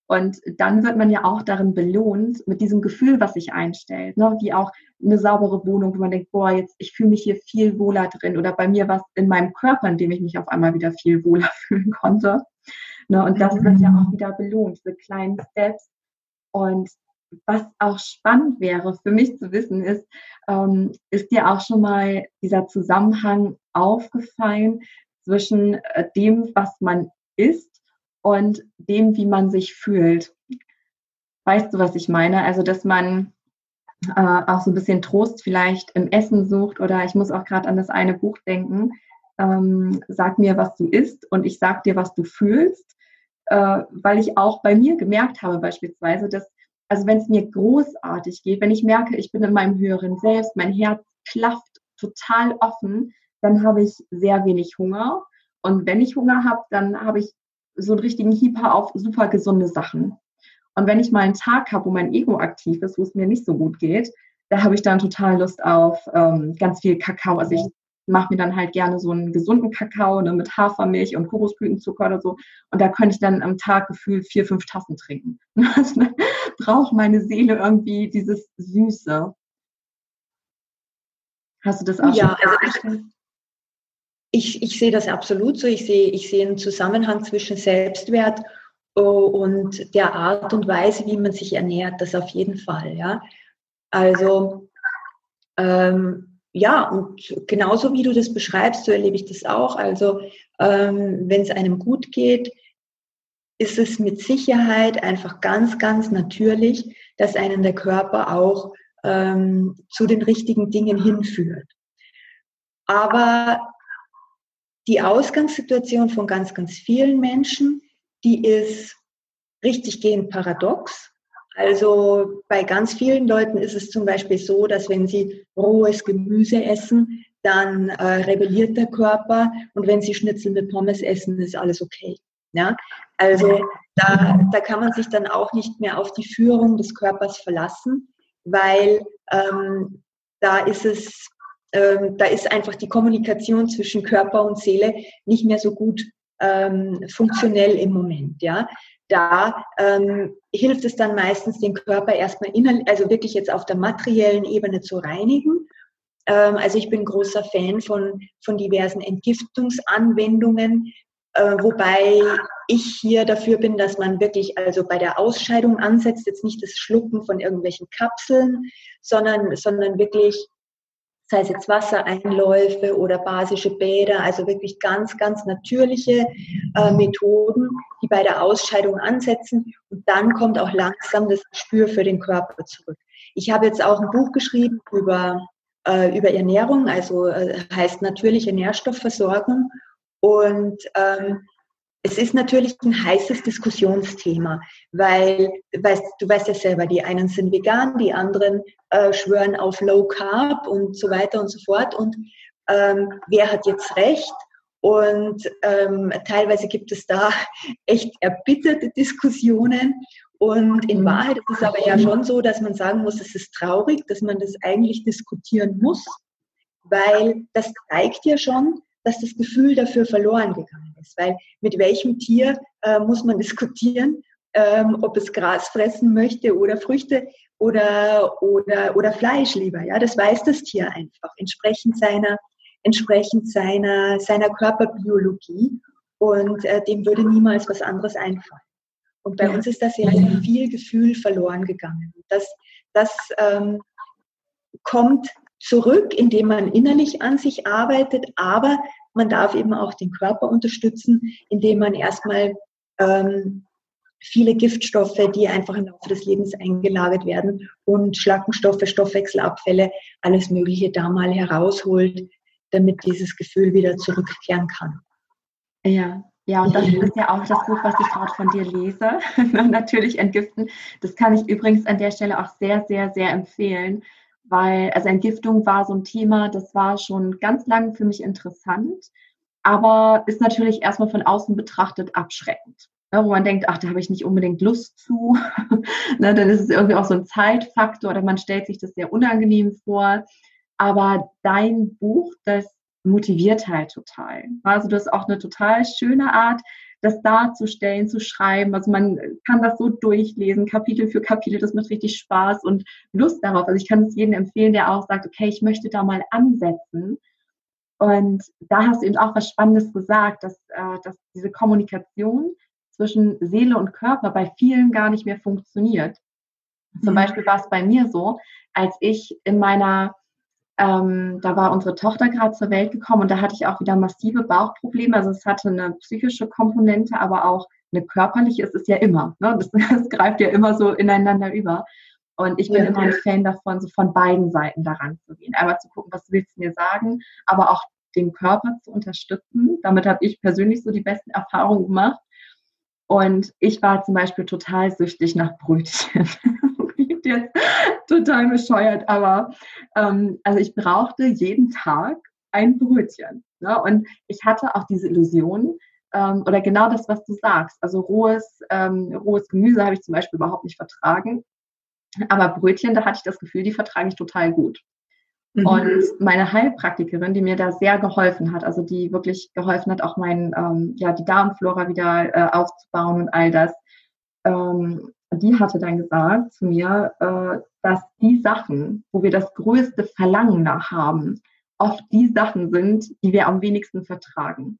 A: und dann wird man ja auch darin belohnt, mit diesem Gefühl, was sich einstellt, ne? wie auch eine saubere Wohnung, wo man denkt, boah, jetzt, ich fühle mich hier viel wohler drin oder bei mir was in meinem Körper, in dem ich mich auf einmal wieder viel wohler (laughs) fühlen konnte. Ne? Und das wird ja auch wieder belohnt, diese kleinen Steps. Und was auch spannend wäre für mich zu wissen ist, ähm, ist dir auch schon mal dieser Zusammenhang aufgefallen zwischen äh, dem, was man isst und dem, wie man sich fühlt. Weißt du, was ich meine? Also, dass man äh, auch so ein bisschen Trost vielleicht im Essen sucht oder ich muss auch gerade an das eine Buch denken. Ähm, sag mir, was du isst und ich sag dir, was du fühlst, äh, weil ich auch bei mir gemerkt habe beispielsweise, dass also wenn es mir großartig geht, wenn ich merke, ich bin in meinem höheren Selbst, mein Herz klafft total offen, dann habe ich sehr wenig Hunger. Und wenn ich Hunger habe, dann habe ich so einen richtigen Hieper auf super gesunde Sachen. Und wenn ich mal einen Tag habe, wo mein Ego aktiv ist, wo es mir nicht so gut geht, da habe ich dann total Lust auf ähm, ganz viel Kakao. Also ich mache mir dann halt gerne so einen gesunden Kakao ne, mit Hafermilch und Kokosblütenzucker oder so. Und da könnte ich dann am Tag gefühlt vier, fünf Tassen trinken. (laughs) Also, braucht meine Seele irgendwie dieses Süße. Hast du das auch
B: ja, schon? Also ich, ich sehe das absolut so. Ich sehe, ich sehe einen Zusammenhang zwischen Selbstwert oh, und der Art und Weise, wie man sich ernährt, das auf jeden Fall. Ja? Also ähm, ja, und genauso wie du das beschreibst, so erlebe ich das auch. Also ähm, wenn es einem gut geht, ist es mit Sicherheit einfach ganz, ganz natürlich, dass einen der Körper auch ähm, zu den richtigen Dingen hinführt. Aber die Ausgangssituation von ganz, ganz vielen Menschen, die ist richtig gehend paradox. Also bei ganz vielen Leuten ist es zum Beispiel so, dass wenn sie rohes Gemüse essen, dann äh, rebelliert der Körper und wenn sie Schnitzel mit Pommes essen, ist alles okay. Ja? Also da, da kann man sich dann auch nicht mehr auf die Führung des Körpers verlassen, weil ähm, da ist es, ähm, da ist einfach die Kommunikation zwischen Körper und Seele nicht mehr so gut ähm, funktionell im Moment. Ja, da ähm, hilft es dann meistens, den Körper erstmal innerlich, also wirklich jetzt auf der materiellen Ebene zu reinigen. Ähm, also ich bin großer Fan von, von diversen Entgiftungsanwendungen, äh, wobei ich hier dafür bin, dass man wirklich also bei der Ausscheidung ansetzt, jetzt nicht das Schlucken von irgendwelchen Kapseln, sondern, sondern wirklich sei es jetzt Wassereinläufe oder basische Bäder, also wirklich ganz, ganz natürliche äh, Methoden, die bei der Ausscheidung ansetzen und dann kommt auch langsam das Gespür für den Körper zurück. Ich habe jetzt auch ein Buch geschrieben über, äh, über Ernährung, also äh, heißt natürliche Nährstoffversorgung und ähm, es ist natürlich ein heißes Diskussionsthema, weil weißt, du weißt ja selber, die einen sind vegan, die anderen äh, schwören auf Low Carb und so weiter und so fort. Und ähm, wer hat jetzt recht? Und ähm, teilweise gibt es da (laughs) echt erbitterte Diskussionen. Und in. Wahrheit ist es aber ja schon so, dass man sagen muss, es ist traurig, dass man das eigentlich diskutieren muss, weil das zeigt ja schon, dass das Gefühl dafür verloren gegangen ist. Weil mit welchem Tier äh, muss man (laughs) diskutieren, ähm, ob es Gras fressen möchte oder Früchte oder, oder, oder Fleisch lieber. Ja, das weiß das Tier einfach, entsprechend seiner, entsprechend seiner, seiner Körperbiologie. Und äh, dem würde niemals was anderes einfallen. Und bei ja. uns ist das ja viel Gefühl verloren gegangen. Das, das ähm, kommt zurück, indem man innerlich an sich arbeitet, aber man darf eben auch den Körper unterstützen, indem man erstmal ähm, viele Giftstoffe, die einfach im Laufe des Lebens eingelagert werden und Schlackenstoffe, Stoffwechselabfälle, alles Mögliche da mal herausholt, damit dieses Gefühl wieder zurückkehren kann.
A: Ja, ja, und das ist ja auch das Buch, was ich gerade von dir lese. (laughs) Natürlich entgiften. Das kann ich übrigens an der Stelle auch sehr, sehr, sehr empfehlen, weil also Entgiftung war so ein Thema, das war schon ganz lange für mich interessant, aber ist natürlich erstmal von außen betrachtet abschreckend. Ne, wo man denkt, ach, da habe ich nicht unbedingt Lust zu. (laughs) ne, dann ist es irgendwie auch so ein Zeitfaktor oder man stellt sich das sehr unangenehm vor. Aber dein Buch, das motiviert halt total. Also du hast auch eine total schöne Art, das darzustellen, zu schreiben. Also man kann das so durchlesen, Kapitel für Kapitel, das macht richtig Spaß und Lust darauf. Also ich kann es jedem empfehlen, der auch sagt, okay, ich möchte da mal ansetzen. Und da hast du eben auch was Spannendes gesagt, dass, äh, dass diese Kommunikation zwischen Seele und Körper bei vielen gar nicht mehr funktioniert. Zum mhm. Beispiel war es bei mir so, als ich in meiner ähm, da war unsere Tochter gerade zur Welt gekommen und da hatte ich auch wieder massive Bauchprobleme. Also es hatte eine psychische Komponente, aber auch eine körperliche. Es ist ja immer, ne? das, (laughs) das greift ja immer so ineinander über. Und ich bin ja, immer ein Fan davon, so von beiden Seiten daran zu gehen. Einmal zu gucken, was willst du mir sagen, aber auch den Körper zu unterstützen. Damit habe ich persönlich so die besten Erfahrungen gemacht. Und ich war zum Beispiel total süchtig nach Brötchen. (laughs) (laughs) klingt jetzt total bescheuert, aber ähm, also ich brauchte jeden Tag ein Brötchen. Ne? Und ich hatte auch diese Illusion, ähm, oder genau das, was du sagst. Also rohes, ähm, rohes Gemüse habe ich zum Beispiel überhaupt nicht vertragen. Aber Brötchen, da hatte ich das Gefühl, die vertrage ich total gut. Mhm. Und meine Heilpraktikerin, die mir da sehr geholfen hat, also die wirklich geholfen hat, auch mein, ähm, ja, die Darmflora wieder äh, aufzubauen und all das, ähm, die hatte dann gesagt zu mir, äh, dass die Sachen, wo wir das größte Verlangen nach haben, oft die Sachen sind, die wir am wenigsten vertragen.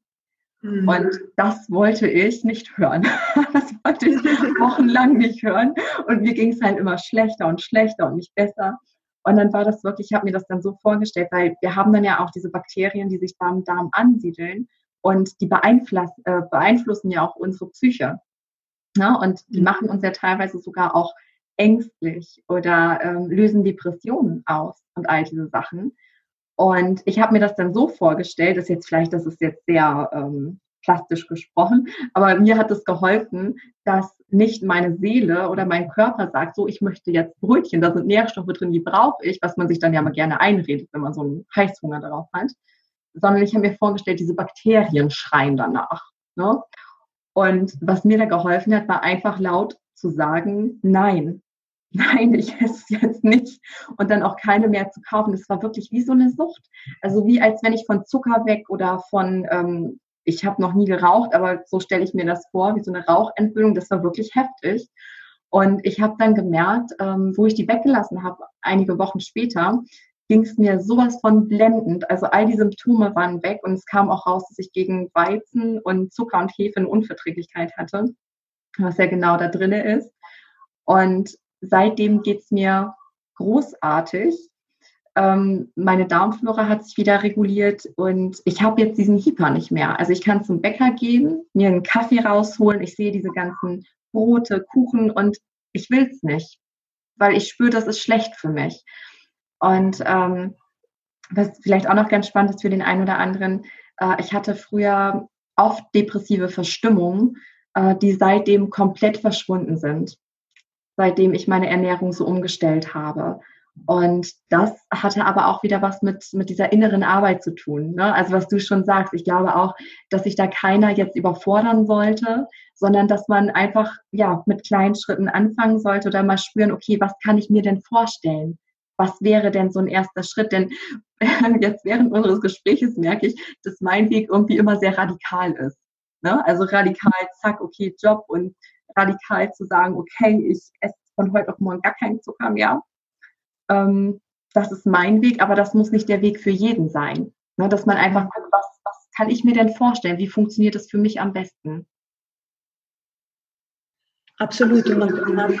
A: Mhm. Und das wollte ich nicht hören. (laughs) Das wollte ich wochenlang nicht hören. Und mir ging es halt immer schlechter und schlechter und nicht besser. Und dann war das wirklich, ich habe mir das dann so vorgestellt, weil wir haben dann ja auch diese Bakterien, die sich da im Darm ansiedeln und die beeinflussen, äh, beeinflussen ja auch unsere Psyche. Ne? Und die mhm. machen uns ja teilweise sogar auch ängstlich oder ähm, lösen Depressionen aus und all diese Sachen. Und ich habe mir das dann so vorgestellt, dass jetzt vielleicht, das ist jetzt sehr ähm, plastisch gesprochen, aber mir hat es geholfen, dass nicht meine Seele oder mein Körper sagt, so, ich möchte jetzt Brötchen, da sind Nährstoffe drin, die brauche ich, was man sich dann ja mal gerne einredet, wenn man so einen Heißhunger darauf hat, sondern ich habe mir vorgestellt, diese Bakterien schreien danach. Ne? Und was mir da geholfen hat, war einfach laut zu sagen, nein, (laughs) nein, ich esse es jetzt nicht und dann auch keine mehr zu kaufen. Das war wirklich wie so eine Sucht. Also wie als wenn ich von Zucker weg oder von, ähm, ich habe noch nie geraucht, aber so stelle ich mir das vor, wie so eine Rauchentwöhnung. Das war wirklich heftig. Und ich habe dann gemerkt, ähm, wo ich die weggelassen habe, einige Wochen später, ging es mir sowas von blendend. Also all die Symptome waren weg und es kam auch raus, dass ich gegen Weizen und Zucker und Hefe eine Unverträglichkeit hatte, was ja genau da drin ist. Und seitdem geht es mir großartig. Ähm, meine Darmflora hat sich wieder reguliert und ich habe jetzt diesen Hyper nicht mehr. Also ich kann zum Bäcker gehen, mir einen Kaffee rausholen, ich sehe diese ganzen Brote, Kuchen und ich will es nicht, weil ich spüre, das ist schlecht für mich. Und ähm, was vielleicht auch noch ganz spannend ist für den einen oder anderen, äh, ich hatte früher oft depressive Verstimmungen, äh, die seitdem komplett verschwunden sind, seitdem ich meine Ernährung so umgestellt habe. Und das hatte aber auch wieder was mit, mit dieser inneren Arbeit zu tun. Ne? Also was du schon sagst, ich glaube auch, dass sich da keiner jetzt überfordern sollte, sondern dass man einfach ja mit kleinen Schritten anfangen sollte oder mal spüren, okay, was kann ich mir denn vorstellen? Was wäre denn so ein erster Schritt? Denn (laughs) jetzt während unseres Gespräches merke ich, dass mein Weg irgendwie immer sehr radikal ist. Ne? Also radikal, zack, okay, Job und radikal zu sagen, okay, ich esse von heute auf morgen gar keinen Zucker mehr ähm, das ist mein Weg, aber das muss nicht der Weg für jeden sein. Ne, dass man einfach guckt, was, was kann ich mir denn vorstellen? Wie funktioniert das für mich am besten?
B: Absolut. Und man,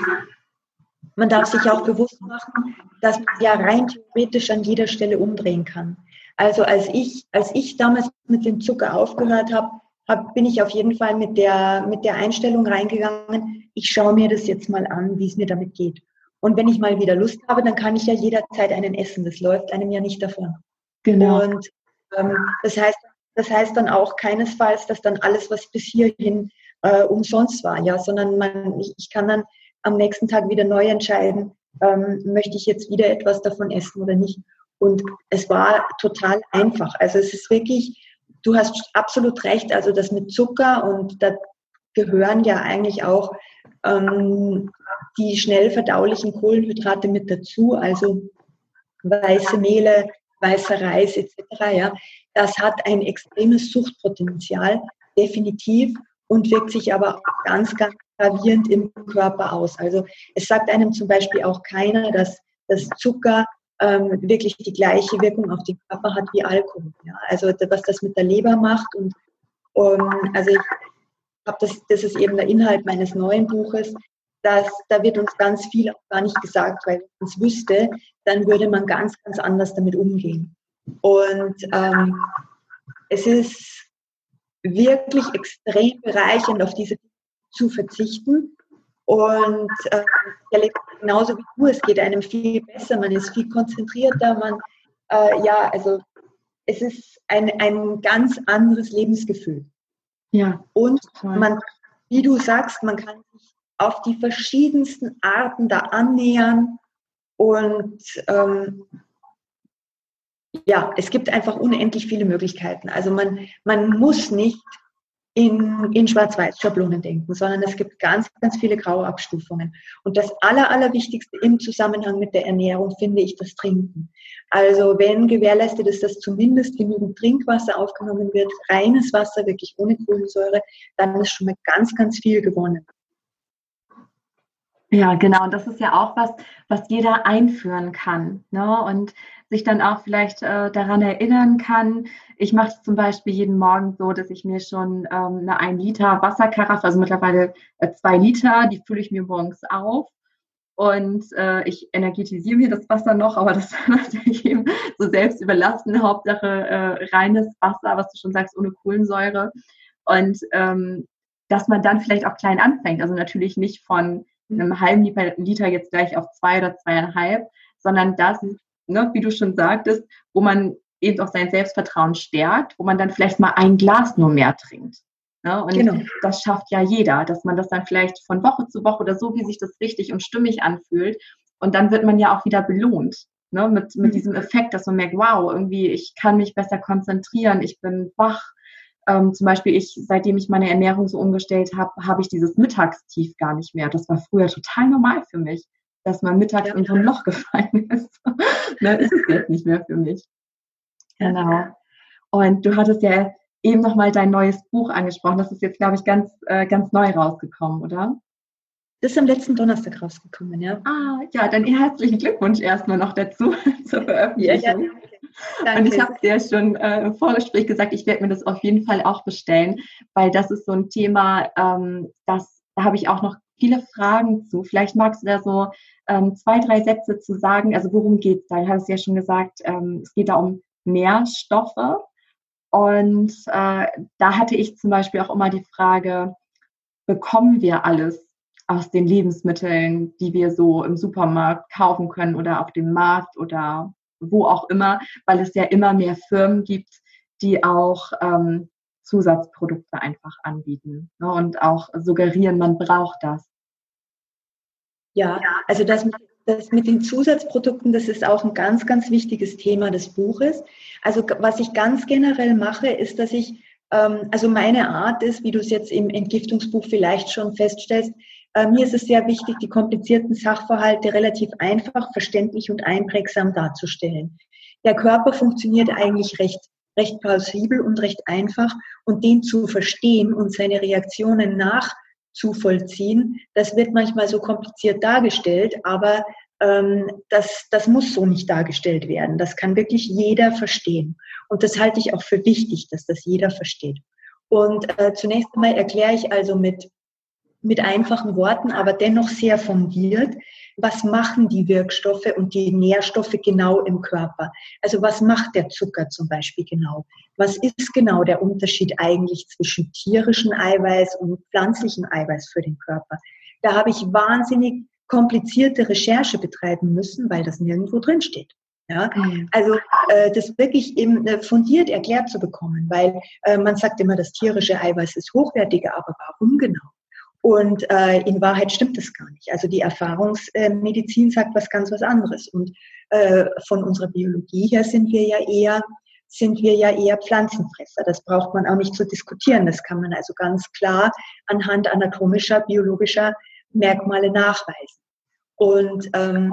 B: man darf sich auch bewusst machen, dass man ja rein theoretisch an jeder Stelle umdrehen kann. Also als ich, als ich damals mit dem Zucker aufgehört habe, hab, bin ich auf jeden Fall mit der, mit der Einstellung reingegangen, ich schaue mir das jetzt mal an, wie es mir damit geht. Und wenn ich mal wieder Lust habe, dann kann ich ja jederzeit einen essen. Das läuft einem ja nicht davon. Genau. Und ähm, das, heißt, das heißt dann auch keinesfalls, dass dann alles, was bis hierhin äh, umsonst war, ja, sondern man, ich, ich, kann dann am nächsten Tag wieder neu entscheiden, ähm, möchte ich jetzt wieder etwas davon essen oder nicht. Und es war total einfach. Also es ist wirklich, du hast absolut recht, also das mit Zucker und da gehören ja eigentlich auch ähm, die schnell verdaulichen Kohlenhydrate mit dazu, also weiße Mehle, weißer Reis etc. Ja, das hat ein extremes Suchtpotenzial, definitiv, und wirkt sich aber ganz, ganz gravierend im Körper aus. Also es sagt einem zum Beispiel auch keiner, dass das Zucker ähm, wirklich die gleiche Wirkung auf den Körper hat wie Alkohol. Ja? Also was das mit der Leber macht und um, also ich habe das, das ist eben der Inhalt meines neuen Buches, dass da wird uns ganz viel auch gar nicht gesagt, weil wenn man es wüsste, dann würde man ganz, ganz anders damit umgehen. Und ähm, es ist wirklich extrem bereichernd, auf diese zu verzichten. Und äh, erlebt genauso wie du, es geht einem viel besser, man ist viel konzentrierter, man, äh, ja, also es ist ein, ein ganz anderes Lebensgefühl. Ja. Und man, wie du sagst, man kann sich auf die verschiedensten Arten da annähern und ähm, ja, es gibt einfach unendlich viele Möglichkeiten. Also man, man muss nicht in, in Schwarz-Weiß-Schablonen denken, sondern es gibt ganz, ganz viele graue Abstufungen. Und das Aller, Allerwichtigste im Zusammenhang mit der Ernährung finde ich das Trinken. Also wenn gewährleistet ist, dass zumindest genügend Trinkwasser aufgenommen wird, reines Wasser, wirklich ohne Kohlensäure, dann ist schon mal ganz, ganz viel gewonnen.
A: Ja, genau. Und das ist ja auch was, was jeder einführen kann. Ne? Und sich dann auch vielleicht äh, daran erinnern kann. Ich mache es zum Beispiel jeden Morgen so, dass ich mir schon ähm, eine 1 Liter Wasserkaraffe, also mittlerweile äh, zwei Liter, die fülle ich mir morgens auf. Und äh, ich energetisiere mir das Wasser noch, aber das (laughs) ist natürlich eben so selbst überlassen. Hauptsache äh, reines Wasser, was du schon sagst, ohne Kohlensäure. Und ähm, dass man dann vielleicht auch klein anfängt. Also natürlich nicht von einem halben Liter jetzt gleich auf zwei oder zweieinhalb, sondern das, ne, wie du schon sagtest, wo man eben auch sein Selbstvertrauen stärkt, wo man dann vielleicht mal ein Glas nur mehr trinkt. Ne? Und genau. das schafft ja jeder, dass man das dann vielleicht von Woche zu Woche oder so, wie sich das richtig und stimmig anfühlt. Und dann wird man ja auch wieder belohnt. Ne? Mit, mit mhm. diesem Effekt, dass man merkt, wow, irgendwie, ich kann mich besser konzentrieren, ich bin wach, ähm, zum Beispiel ich, seitdem ich meine Ernährung so umgestellt habe, habe ich dieses Mittagstief gar nicht mehr. Das war früher total normal für mich, dass man mittags ja. in so ein Loch (laughs) gefallen ist. ne, ist es jetzt nicht mehr für mich. Genau. Und du hattest ja eben nochmal dein neues Buch angesprochen. Das ist jetzt, glaube ich, ganz, äh, ganz neu rausgekommen, oder?
B: Das ist am letzten Donnerstag rausgekommen, ja.
A: Ah, ja, dann herzlichen Glückwunsch erstmal noch dazu (laughs) zur Veröffentlichung. Ja, ja, Und ich habe dir schon äh, im Vorgespräch gesagt, ich werde mir das auf jeden Fall auch bestellen, weil das ist so ein Thema, ähm, das, da habe ich auch noch viele Fragen zu. Vielleicht magst du da so ähm, zwei, drei Sätze zu sagen. Also worum geht es da? Du hast ja schon gesagt, ähm, es geht da um Nährstoffe. Und äh, da hatte ich zum Beispiel auch immer die Frage, bekommen wir alles aus den Lebensmitteln, die wir so im Supermarkt kaufen können oder auf dem Markt oder wo auch immer, weil es ja immer mehr Firmen gibt, die auch ähm, Zusatzprodukte einfach anbieten ne, und auch suggerieren, man braucht das.
B: Ja, also das mit, das mit den Zusatzprodukten, das ist auch ein ganz, ganz wichtiges Thema des Buches. Also was ich ganz generell mache, ist, dass ich, ähm, also meine Art ist, wie du es jetzt im Entgiftungsbuch vielleicht schon feststellst, äh, mir ist es sehr wichtig, die komplizierten Sachverhalte relativ einfach, verständlich und einprägsam darzustellen. Der Körper funktioniert eigentlich recht, recht plausibel und recht einfach und den zu verstehen und seine Reaktionen nachzuvollziehen, das wird manchmal so kompliziert dargestellt, aber ähm, das, das muss so nicht dargestellt werden. Das kann wirklich jeder verstehen. Und das halte ich auch für wichtig, dass das jeder versteht. Und äh, zunächst einmal erkläre ich also mit mit einfachen Worten, aber dennoch sehr fundiert. Was machen die Wirkstoffe und die Nährstoffe genau im Körper? Also was macht der Zucker zum Beispiel genau? Was ist genau der Unterschied eigentlich zwischen tierischem Eiweiß und pflanzlichem Eiweiß für den Körper? Da habe ich wahnsinnig komplizierte Recherche betreiben müssen, weil das nirgendwo drin steht. Ja, mhm. also äh, das wirklich eben äh, fundiert erklärt zu bekommen, weil äh, man sagt immer, das tierische Eiweiß ist hochwertiger, aber warum genau? Und äh, in Wahrheit stimmt das gar nicht. Also die Erfahrungsmedizin sagt was ganz was anderes. Und äh, von unserer Biologie her sind wir ja eher sind wir ja eher Pflanzenfresser. Das braucht man auch nicht zu diskutieren. Das kann man also ganz klar anhand anatomischer, biologischer Merkmale nachweisen. Und ähm,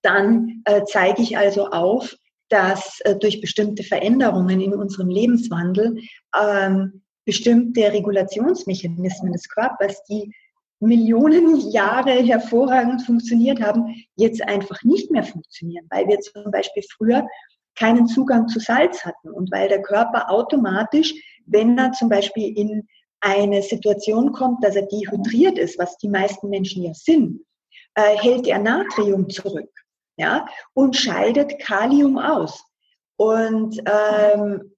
B: dann äh, zeige ich also auf, dass äh, durch bestimmte Veränderungen in unserem Lebenswandel ähm, bestimmte Regulationsmechanismen des Körpers, die Millionen Jahre hervorragend funktioniert haben, jetzt einfach nicht mehr funktionieren, weil wir zum Beispiel früher keinen Zugang zu Salz hatten und weil der Körper automatisch, wenn er zum Beispiel in eine Situation kommt, dass er dehydriert ist, was die meisten Menschen ja sind, äh, hält er Natrium zurück ja, und scheidet Kalium aus. Und ähm,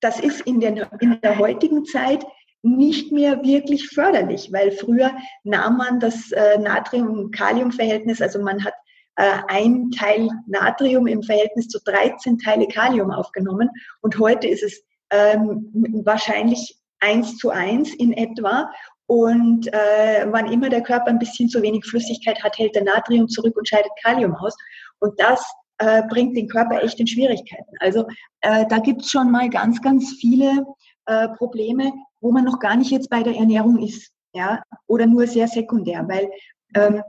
B: das ist in der, in der heutigen Zeit nicht mehr wirklich förderlich, weil früher nahm man das äh, Natrium-Kalium-Verhältnis, also man hat äh, ein Teil Natrium im Verhältnis zu 13 Teile Kalium aufgenommen und heute ist es ähm, wahrscheinlich eins zu eins in etwa und äh, wann immer der Körper ein bisschen zu wenig Flüssigkeit hat, hält der Natrium zurück und scheidet Kalium aus. Und das äh, bringt den Körper echt in Schwierigkeiten. Also äh, da gibt es schon mal ganz, ganz viele äh, Probleme, wo man noch gar nicht jetzt bei der Ernährung ist, ja, oder nur sehr sekundär, weil ähm,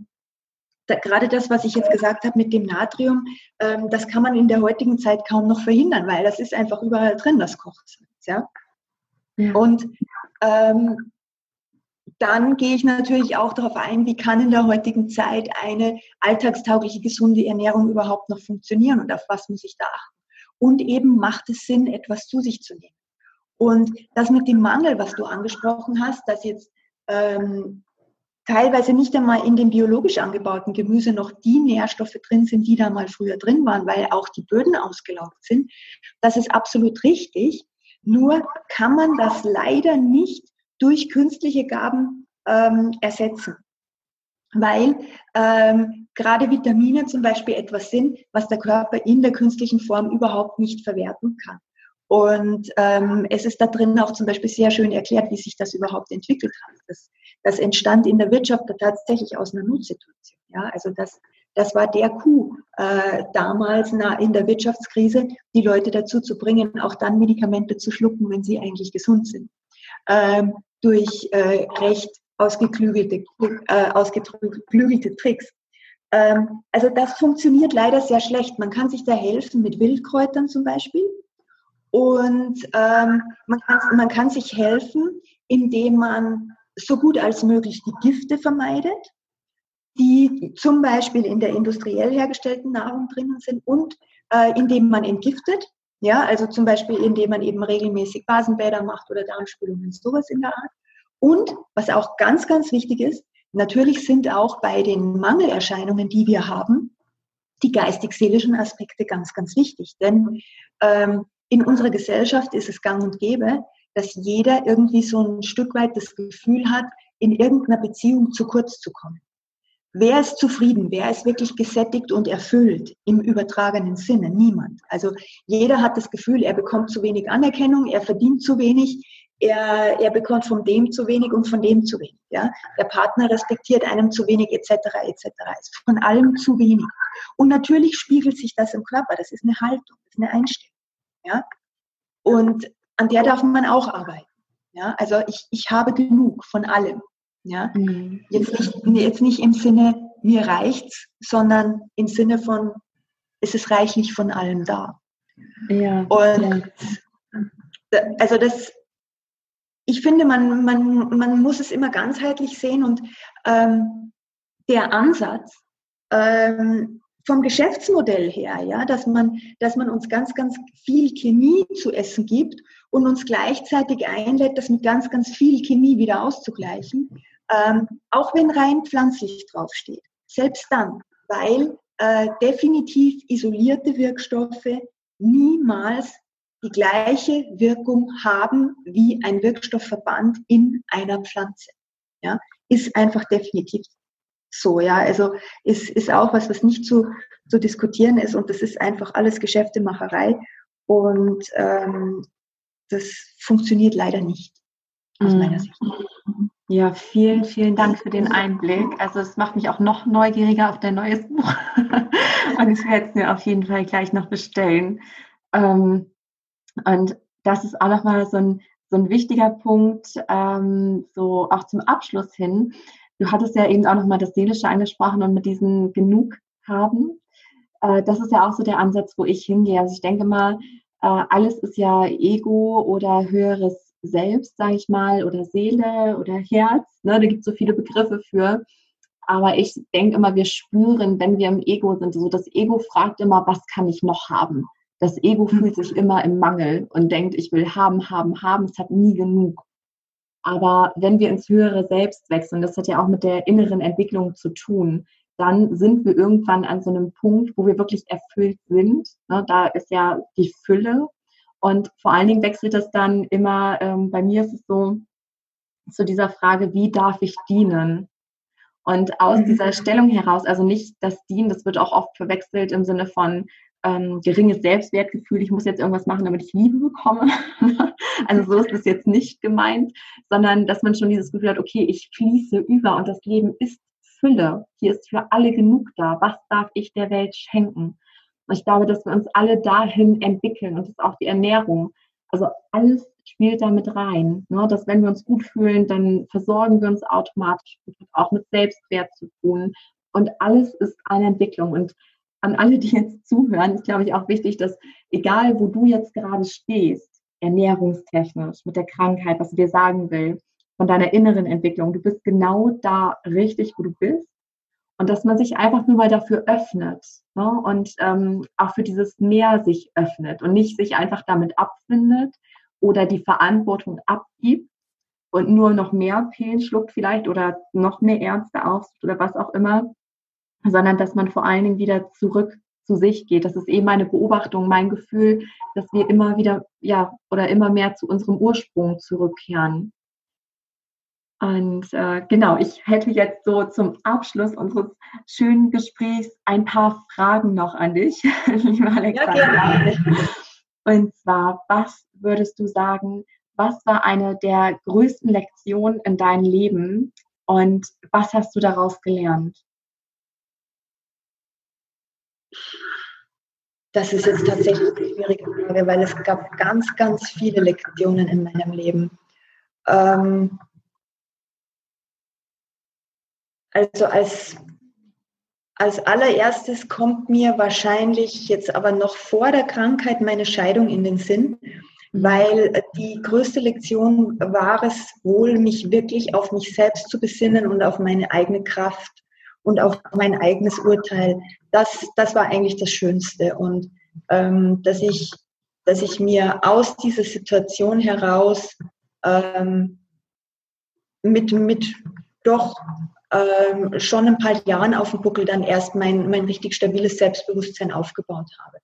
B: da, gerade das, was ich jetzt gesagt habe mit dem Natrium, ähm, das kann man in der heutigen Zeit kaum noch verhindern, weil das ist einfach überall drin, das Kochsalz, ja. ja. Und ähm, dann gehe ich natürlich auch darauf ein, wie kann in der heutigen Zeit eine alltagstaugliche, gesunde Ernährung überhaupt noch funktionieren und auf was muss ich da achten. Und eben macht es Sinn, etwas zu sich zu nehmen. Und das mit dem Mangel, was du angesprochen hast, dass jetzt ähm, teilweise nicht einmal in dem biologisch angebauten Gemüse noch die Nährstoffe drin sind, die da mal früher drin waren, weil auch die Böden ausgelaugt sind, das ist absolut richtig. Nur kann man das leider nicht durch künstliche Gaben ähm, ersetzen. Weil ähm, gerade Vitamine zum Beispiel etwas sind, was der Körper in der künstlichen Form überhaupt nicht verwerten kann. Und ähm, es ist da drin auch zum Beispiel sehr schön erklärt, wie sich das überhaupt entwickelt hat. Das, das entstand in der Wirtschaft tatsächlich aus einer Notsituation. Ja? Also dass Das war der Coup äh, damals na, in der Wirtschaftskrise, die Leute dazu zu bringen, auch dann Medikamente zu schlucken, wenn sie eigentlich gesund sind. Ähm, durch äh, recht ausgeklügelte, äh, ausgeklügelte Tricks. Ähm, also das funktioniert leider sehr schlecht. Man kann sich da helfen mit Wildkräutern zum Beispiel. Und ähm, man, kann, man kann sich helfen, indem man so gut als möglich die Gifte vermeidet, die zum Beispiel in der industriell hergestellten Nahrung drinnen sind und äh, indem man entgiftet. Ja, also zum Beispiel, indem man eben regelmäßig Basenbäder macht oder Darmspülungen, sowas in der Art. Und was auch ganz, ganz wichtig ist, natürlich sind auch bei den Mangelerscheinungen, die wir haben, die geistig-seelischen Aspekte ganz, ganz wichtig. Denn ähm, in unserer Gesellschaft ist es gang und gäbe, dass jeder irgendwie so ein Stück weit das Gefühl hat, in irgendeiner Beziehung zu kurz zu kommen. Wer ist zufrieden? Wer ist wirklich gesättigt und erfüllt im übertragenen Sinne? Niemand. Also jeder hat das Gefühl, er bekommt zu wenig Anerkennung, er verdient zu wenig, er, er bekommt von dem zu wenig und von dem zu wenig. Ja? Der Partner respektiert einem zu wenig etc. etc. Ist von allem zu wenig. Und natürlich spiegelt sich das im Körper. Das ist eine Haltung, das ist eine Einstellung. Ja? Und an der darf man auch arbeiten. Ja? Also ich, ich habe genug von allem. Ja? Mhm. Jetzt, nicht, jetzt nicht im Sinne, mir reicht's, sondern im Sinne von, es ist reichlich von allem da. Ja, und ja. also das, ich finde, man, man, man muss es immer ganzheitlich sehen und ähm, der Ansatz, ähm, vom Geschäftsmodell her, ja, dass man, dass man uns ganz, ganz viel Chemie zu essen gibt und uns gleichzeitig einlädt, das mit ganz, ganz viel Chemie wieder auszugleichen, ähm, auch wenn rein pflanzlich draufsteht. Selbst dann, weil äh, definitiv isolierte Wirkstoffe niemals die gleiche Wirkung haben wie ein Wirkstoffverband in einer Pflanze. Ja, ist einfach definitiv so, ja. Also ist, ist auch was, was nicht zu, zu diskutieren ist und das ist einfach alles Geschäftemacherei und ähm, das funktioniert leider nicht aus meiner mhm. Sicht.
A: Ja, vielen, vielen Dank für den Einblick. Also es macht mich auch noch neugieriger auf dein neues Buch. (laughs) und ich werde es mir auf jeden Fall gleich noch bestellen. Ähm, und das ist auch nochmal so ein, so ein wichtiger Punkt, ähm, so auch zum Abschluss hin. Du hattest ja eben auch nochmal das Seelische angesprochen und mit diesem Genug haben. Äh, das ist ja auch so der Ansatz, wo ich hingehe. Also ich denke mal, äh, alles ist ja Ego oder höheres Selbst, sage ich mal, oder Seele oder Herz. Ne? Da gibt es so viele Begriffe für. Aber ich denke immer, wir spüren, wenn wir im Ego sind. So das Ego fragt immer, was kann ich noch haben? Das Ego fühlt sich immer im Mangel und denkt, ich will haben, haben, haben. Es hat nie genug. Aber wenn wir ins höhere Selbst wechseln, das hat ja auch mit der inneren Entwicklung zu tun, dann sind wir irgendwann an so einem Punkt, wo wir wirklich erfüllt sind. Ne, da ist ja die Fülle. Und vor allen Dingen wechselt das dann immer, ähm, bei mir ist es so, zu dieser Frage, wie darf ich dienen? Und aus mhm. dieser Stellung heraus, also nicht das Dienen, das wird auch oft verwechselt im Sinne von, ähm, geringes Selbstwertgefühl, ich muss jetzt irgendwas machen, damit ich Liebe bekomme. (laughs) also so ist es jetzt nicht gemeint, sondern dass man schon dieses Gefühl hat, okay, ich fließe über und das Leben ist Fülle. Hier ist für alle genug da. Was darf ich der Welt schenken? Und ich glaube, dass wir uns alle dahin entwickeln und das ist auch die Ernährung. Also alles spielt damit rein. Ne? Dass wenn wir uns gut fühlen, dann versorgen wir uns automatisch. Das hat auch mit Selbstwert zu tun. Und alles ist eine Entwicklung. Und an alle, die jetzt zuhören, ist, glaube ich, auch wichtig, dass egal, wo du jetzt gerade stehst, ernährungstechnisch, mit der Krankheit, was dir sagen will, von deiner inneren Entwicklung, du bist genau da richtig, wo du bist. Und dass man sich einfach nur mal dafür öffnet ne? und ähm, auch für dieses Mehr sich öffnet und nicht sich einfach damit abfindet oder die Verantwortung abgibt und nur noch mehr Pillen schluckt vielleicht oder noch mehr Ärzte aufsucht oder was auch immer, sondern dass man vor allen Dingen wieder zurück zu sich geht. Das ist eben meine Beobachtung, mein Gefühl, dass wir immer wieder, ja, oder immer mehr zu unserem Ursprung zurückkehren. Und äh, genau, ich hätte jetzt so zum Abschluss unseres schönen Gesprächs ein paar Fragen noch an dich, (laughs) liebe Alexandra. Ja, Und zwar, was würdest du sagen, was war eine der größten Lektionen in deinem Leben und was hast du daraus gelernt?
B: Das ist jetzt tatsächlich eine schwierige Frage, weil es gab ganz, ganz viele Lektionen in meinem Leben. Ähm, also als, als allererstes kommt mir wahrscheinlich jetzt aber noch vor der Krankheit meine Scheidung in den Sinn, mhm. weil die größte Lektion war es wohl, mich wirklich auf mich selbst zu besinnen und auf meine eigene Kraft und auf mein eigenes Urteil. Das, das war eigentlich das Schönste. Und ähm, dass, ich, dass ich mir aus dieser Situation heraus ähm, mit, mit doch ähm, schon ein paar Jahren auf dem Buckel dann erst mein, mein richtig stabiles Selbstbewusstsein aufgebaut habe.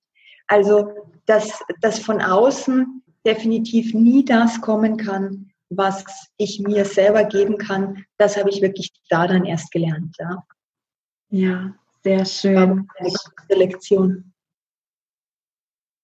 B: Also, dass, dass von außen definitiv nie das kommen kann, was ich mir selber geben kann, das habe ich wirklich da dann erst gelernt. Ja.
A: Ja, sehr schön.
B: Eine große Lektion.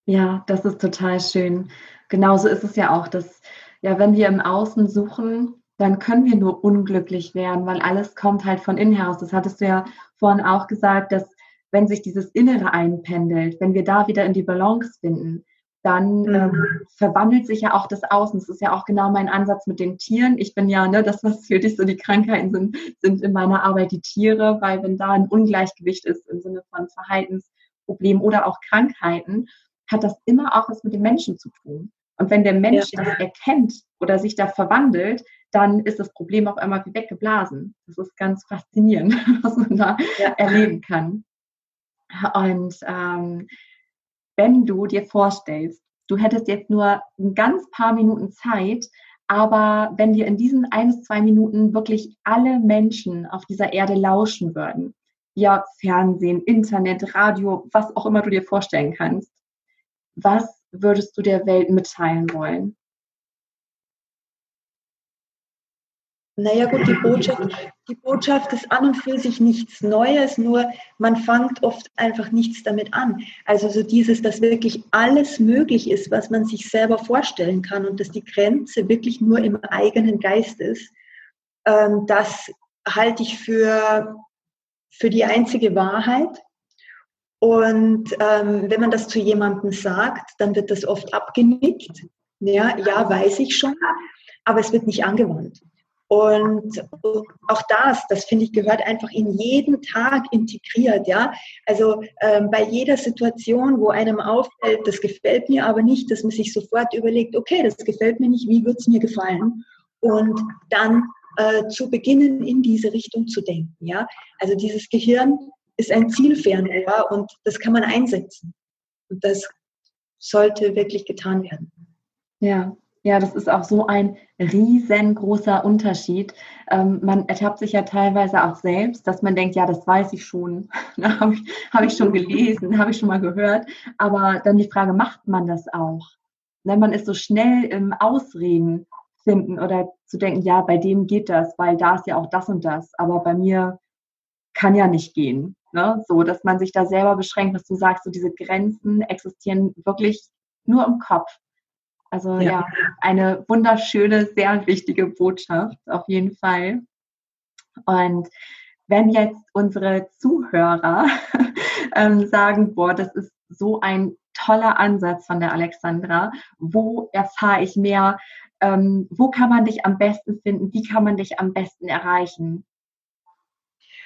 A: Ja, das ist total schön. Genauso ist es ja auch, dass ja, wenn wir im Außen suchen, dann können wir nur unglücklich werden, weil alles kommt halt von innen heraus. Das hattest du ja vorhin auch gesagt, dass wenn sich dieses Innere einpendelt, wenn wir da wieder in die Balance finden, dann mhm. ähm, verwandelt sich ja auch das Außen. Das ist ja auch genau mein Ansatz mit den Tieren. Ich bin ja, ne, das, was für dich so die Krankheiten sind, sind in meiner Arbeit die Tiere, weil wenn da ein Ungleichgewicht ist im Sinne von Verhaltensproblemen oder auch Krankheiten, hat das immer auch was mit dem Menschen zu tun. Und wenn der Mensch ja. das erkennt oder sich da verwandelt, dann ist das Problem auf einmal wie weggeblasen. Das ist ganz faszinierend, (laughs) was man da ja. erleben kann. Und ähm, wenn du dir vorstellst, du hättest jetzt nur ein ganz paar Minuten Zeit, aber wenn dir in diesen ein bis zwei Minuten wirklich alle Menschen auf dieser Erde lauschen würden, ja, Fernsehen, Internet, Radio, was auch immer du dir vorstellen kannst, was würdest du der Welt mitteilen wollen?
B: Naja gut, die Botschaft, die Botschaft ist an und für sich nichts Neues, nur man fängt oft einfach nichts damit an. Also so dieses, dass wirklich alles möglich ist, was man sich selber vorstellen kann und dass die Grenze wirklich nur im eigenen Geist ist, ähm, das halte ich für, für die einzige Wahrheit. Und ähm, wenn man das zu jemandem sagt, dann wird das oft abgenickt. Ja, ja, weiß ich schon, aber es wird nicht angewandt. Und auch das, das finde ich, gehört einfach in jeden Tag integriert, ja. Also ähm, bei jeder Situation, wo einem auffällt, das gefällt mir aber nicht, dass man sich sofort überlegt, okay, das gefällt mir nicht, wie wird es mir gefallen? Und dann äh, zu beginnen, in diese Richtung zu denken, ja. Also dieses Gehirn ist ein Zielfernrohr und das kann man einsetzen. Und das sollte wirklich getan werden.
A: Ja, ja, das ist auch so ein riesengroßer Unterschied. Ähm, man ertappt sich ja teilweise auch selbst, dass man denkt, ja, das weiß ich schon, (laughs) ne, habe ich, hab ich schon gelesen, habe ich schon mal gehört. Aber dann die Frage, macht man das auch? Ne, man ist so schnell im Ausreden finden oder zu denken, ja, bei dem geht das, weil da ist ja auch das und das, aber bei mir kann ja nicht gehen. Ne? So, dass man sich da selber beschränkt, was du sagst, so diese Grenzen existieren wirklich nur im Kopf. Also ja. ja, eine wunderschöne, sehr wichtige Botschaft, auf jeden Fall. Und wenn jetzt unsere Zuhörer (laughs) ähm, sagen, boah, das ist so ein toller Ansatz von der Alexandra, wo erfahre ich mehr, ähm, wo kann man dich am besten finden, wie kann man dich am besten erreichen?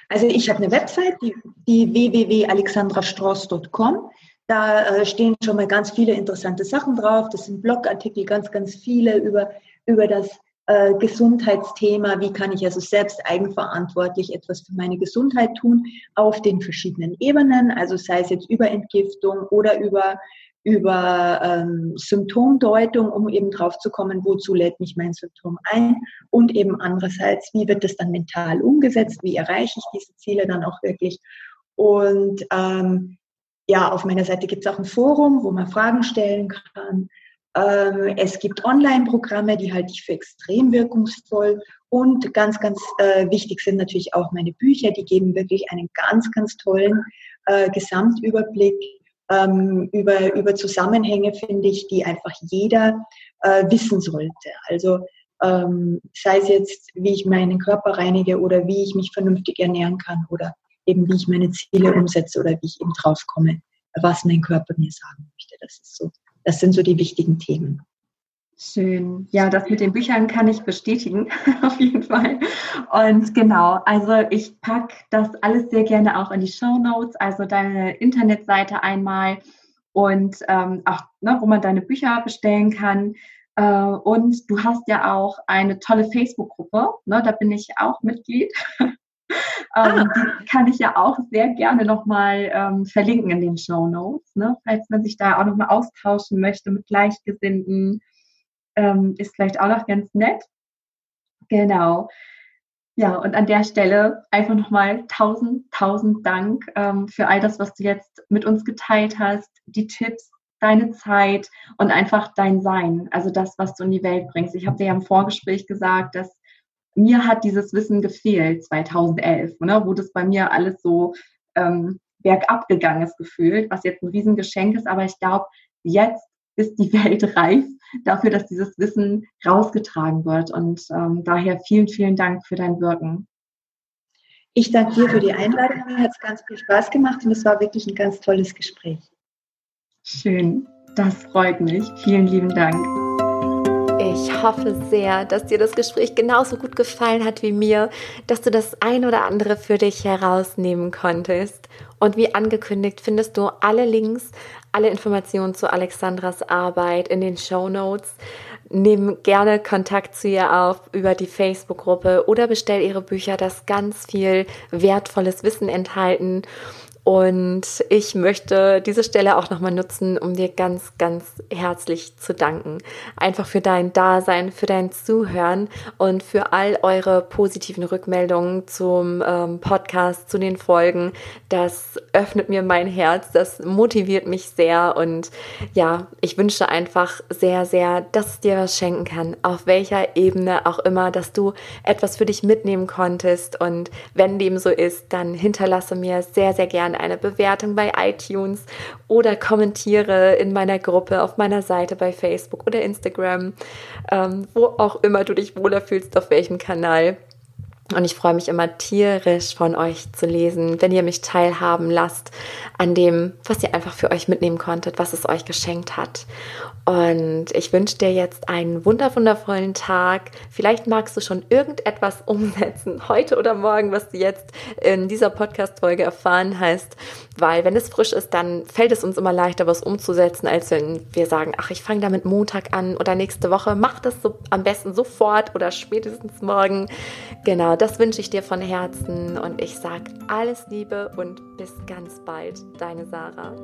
B: Also ich habe eine Website, die, die www.alexandrastross.com. Da äh, stehen schon mal ganz viele interessante Sachen drauf. Das sind Blogartikel, ganz, ganz viele über, über das äh, Gesundheitsthema. Wie kann ich also selbst eigenverantwortlich etwas für meine Gesundheit tun auf den verschiedenen Ebenen, also sei es jetzt über Entgiftung oder über über ähm, Symptomdeutung, um eben drauf zu kommen, wozu lädt mich mein Symptom ein und eben andererseits, wie wird das dann mental umgesetzt, wie erreiche ich diese Ziele dann auch wirklich und ähm, ja, auf meiner Seite gibt es auch ein Forum, wo man Fragen stellen kann. Ähm, es gibt Online-Programme, die halte ich für extrem wirkungsvoll. Und ganz, ganz äh, wichtig sind natürlich auch meine Bücher. Die geben wirklich einen ganz, ganz tollen äh, Gesamtüberblick ähm, über, über Zusammenhänge, finde ich, die einfach jeder äh, wissen sollte. Also ähm, sei es jetzt, wie ich meinen Körper reinige oder wie ich mich vernünftig ernähren kann oder eben wie ich meine Ziele umsetze oder wie ich eben drauf komme, was mein Körper mir sagen möchte. Das ist so, das sind so die wichtigen Themen.
C: Schön. Ja, das mit den Büchern kann ich bestätigen, (laughs) auf jeden Fall. Und genau, also ich packe das alles sehr gerne auch in die Show Notes, also deine Internetseite einmal und ähm, auch, ne, wo man deine Bücher bestellen kann. Äh, und du hast ja auch eine tolle Facebook-Gruppe, ne, da bin ich auch Mitglied. (laughs) ähm, ah. Die kann ich ja auch sehr gerne nochmal ähm, verlinken in den Show Notes, ne, falls man sich da auch nochmal austauschen möchte mit Gleichgesinnten ähm, ist vielleicht auch noch ganz nett. Genau. Ja, und an der Stelle einfach nochmal tausend, tausend Dank ähm, für all das, was du jetzt mit uns geteilt hast, die Tipps, deine Zeit und einfach dein Sein, also das, was du in die Welt bringst. Ich habe dir ja im Vorgespräch gesagt, dass mir hat dieses Wissen gefehlt 2011, ne, wo das bei mir alles so ähm, bergab gegangen ist gefühlt, was jetzt ein Riesengeschenk ist, aber ich glaube, jetzt ist die (laughs) Welt reif dafür, dass dieses Wissen rausgetragen wird. Und ähm, daher vielen, vielen Dank für dein Wirken.
B: Ich danke dir für die Einladung. Mir hat es ganz viel Spaß gemacht und es war wirklich ein ganz tolles Gespräch.
C: Schön, das freut mich. Vielen lieben Dank.
A: Ich hoffe sehr, dass dir das Gespräch genauso gut gefallen hat wie mir, dass du das ein oder andere für dich herausnehmen konntest. Und wie angekündigt findest du alle Links alle Informationen zu Alexandras Arbeit in den Show Notes. Nimm gerne Kontakt zu ihr auf über die Facebook-Gruppe oder bestell ihre Bücher, das ganz viel wertvolles Wissen enthalten. Und ich möchte diese Stelle auch nochmal nutzen, um dir ganz, ganz herzlich zu danken. Einfach für dein Dasein, für dein Zuhören und für all eure positiven Rückmeldungen zum ähm, Podcast, zu den Folgen. Das öffnet mir mein Herz, das motiviert mich sehr. Und ja, ich wünsche einfach sehr, sehr, dass es dir was schenken kann, auf welcher Ebene auch immer, dass du etwas für dich mitnehmen konntest. Und wenn dem so ist, dann hinterlasse mir sehr, sehr gerne eine Bewertung bei iTunes oder kommentiere in meiner Gruppe, auf meiner Seite bei Facebook oder Instagram, ähm, wo auch immer du dich wohler fühlst, auf welchem Kanal. Und ich freue mich immer tierisch von euch zu lesen, wenn ihr mich teilhaben lasst an dem, was ihr einfach für euch mitnehmen konntet, was es euch geschenkt hat. Und ich wünsche dir jetzt einen wundervollen Tag. Vielleicht magst du schon irgendetwas (laughs) umsetzen, heute oder morgen, was du jetzt in dieser Podcast-Folge erfahren hast. Weil wenn es frisch ist, dann fällt es uns immer leichter, was umzusetzen, als wenn wir sagen, ach, ich fange damit Montag an oder nächste Woche. Mach das so am besten sofort oder spätestens morgen. Genau, das wünsche ich dir von Herzen und ich sage alles Liebe und bis ganz bald, deine Sarah.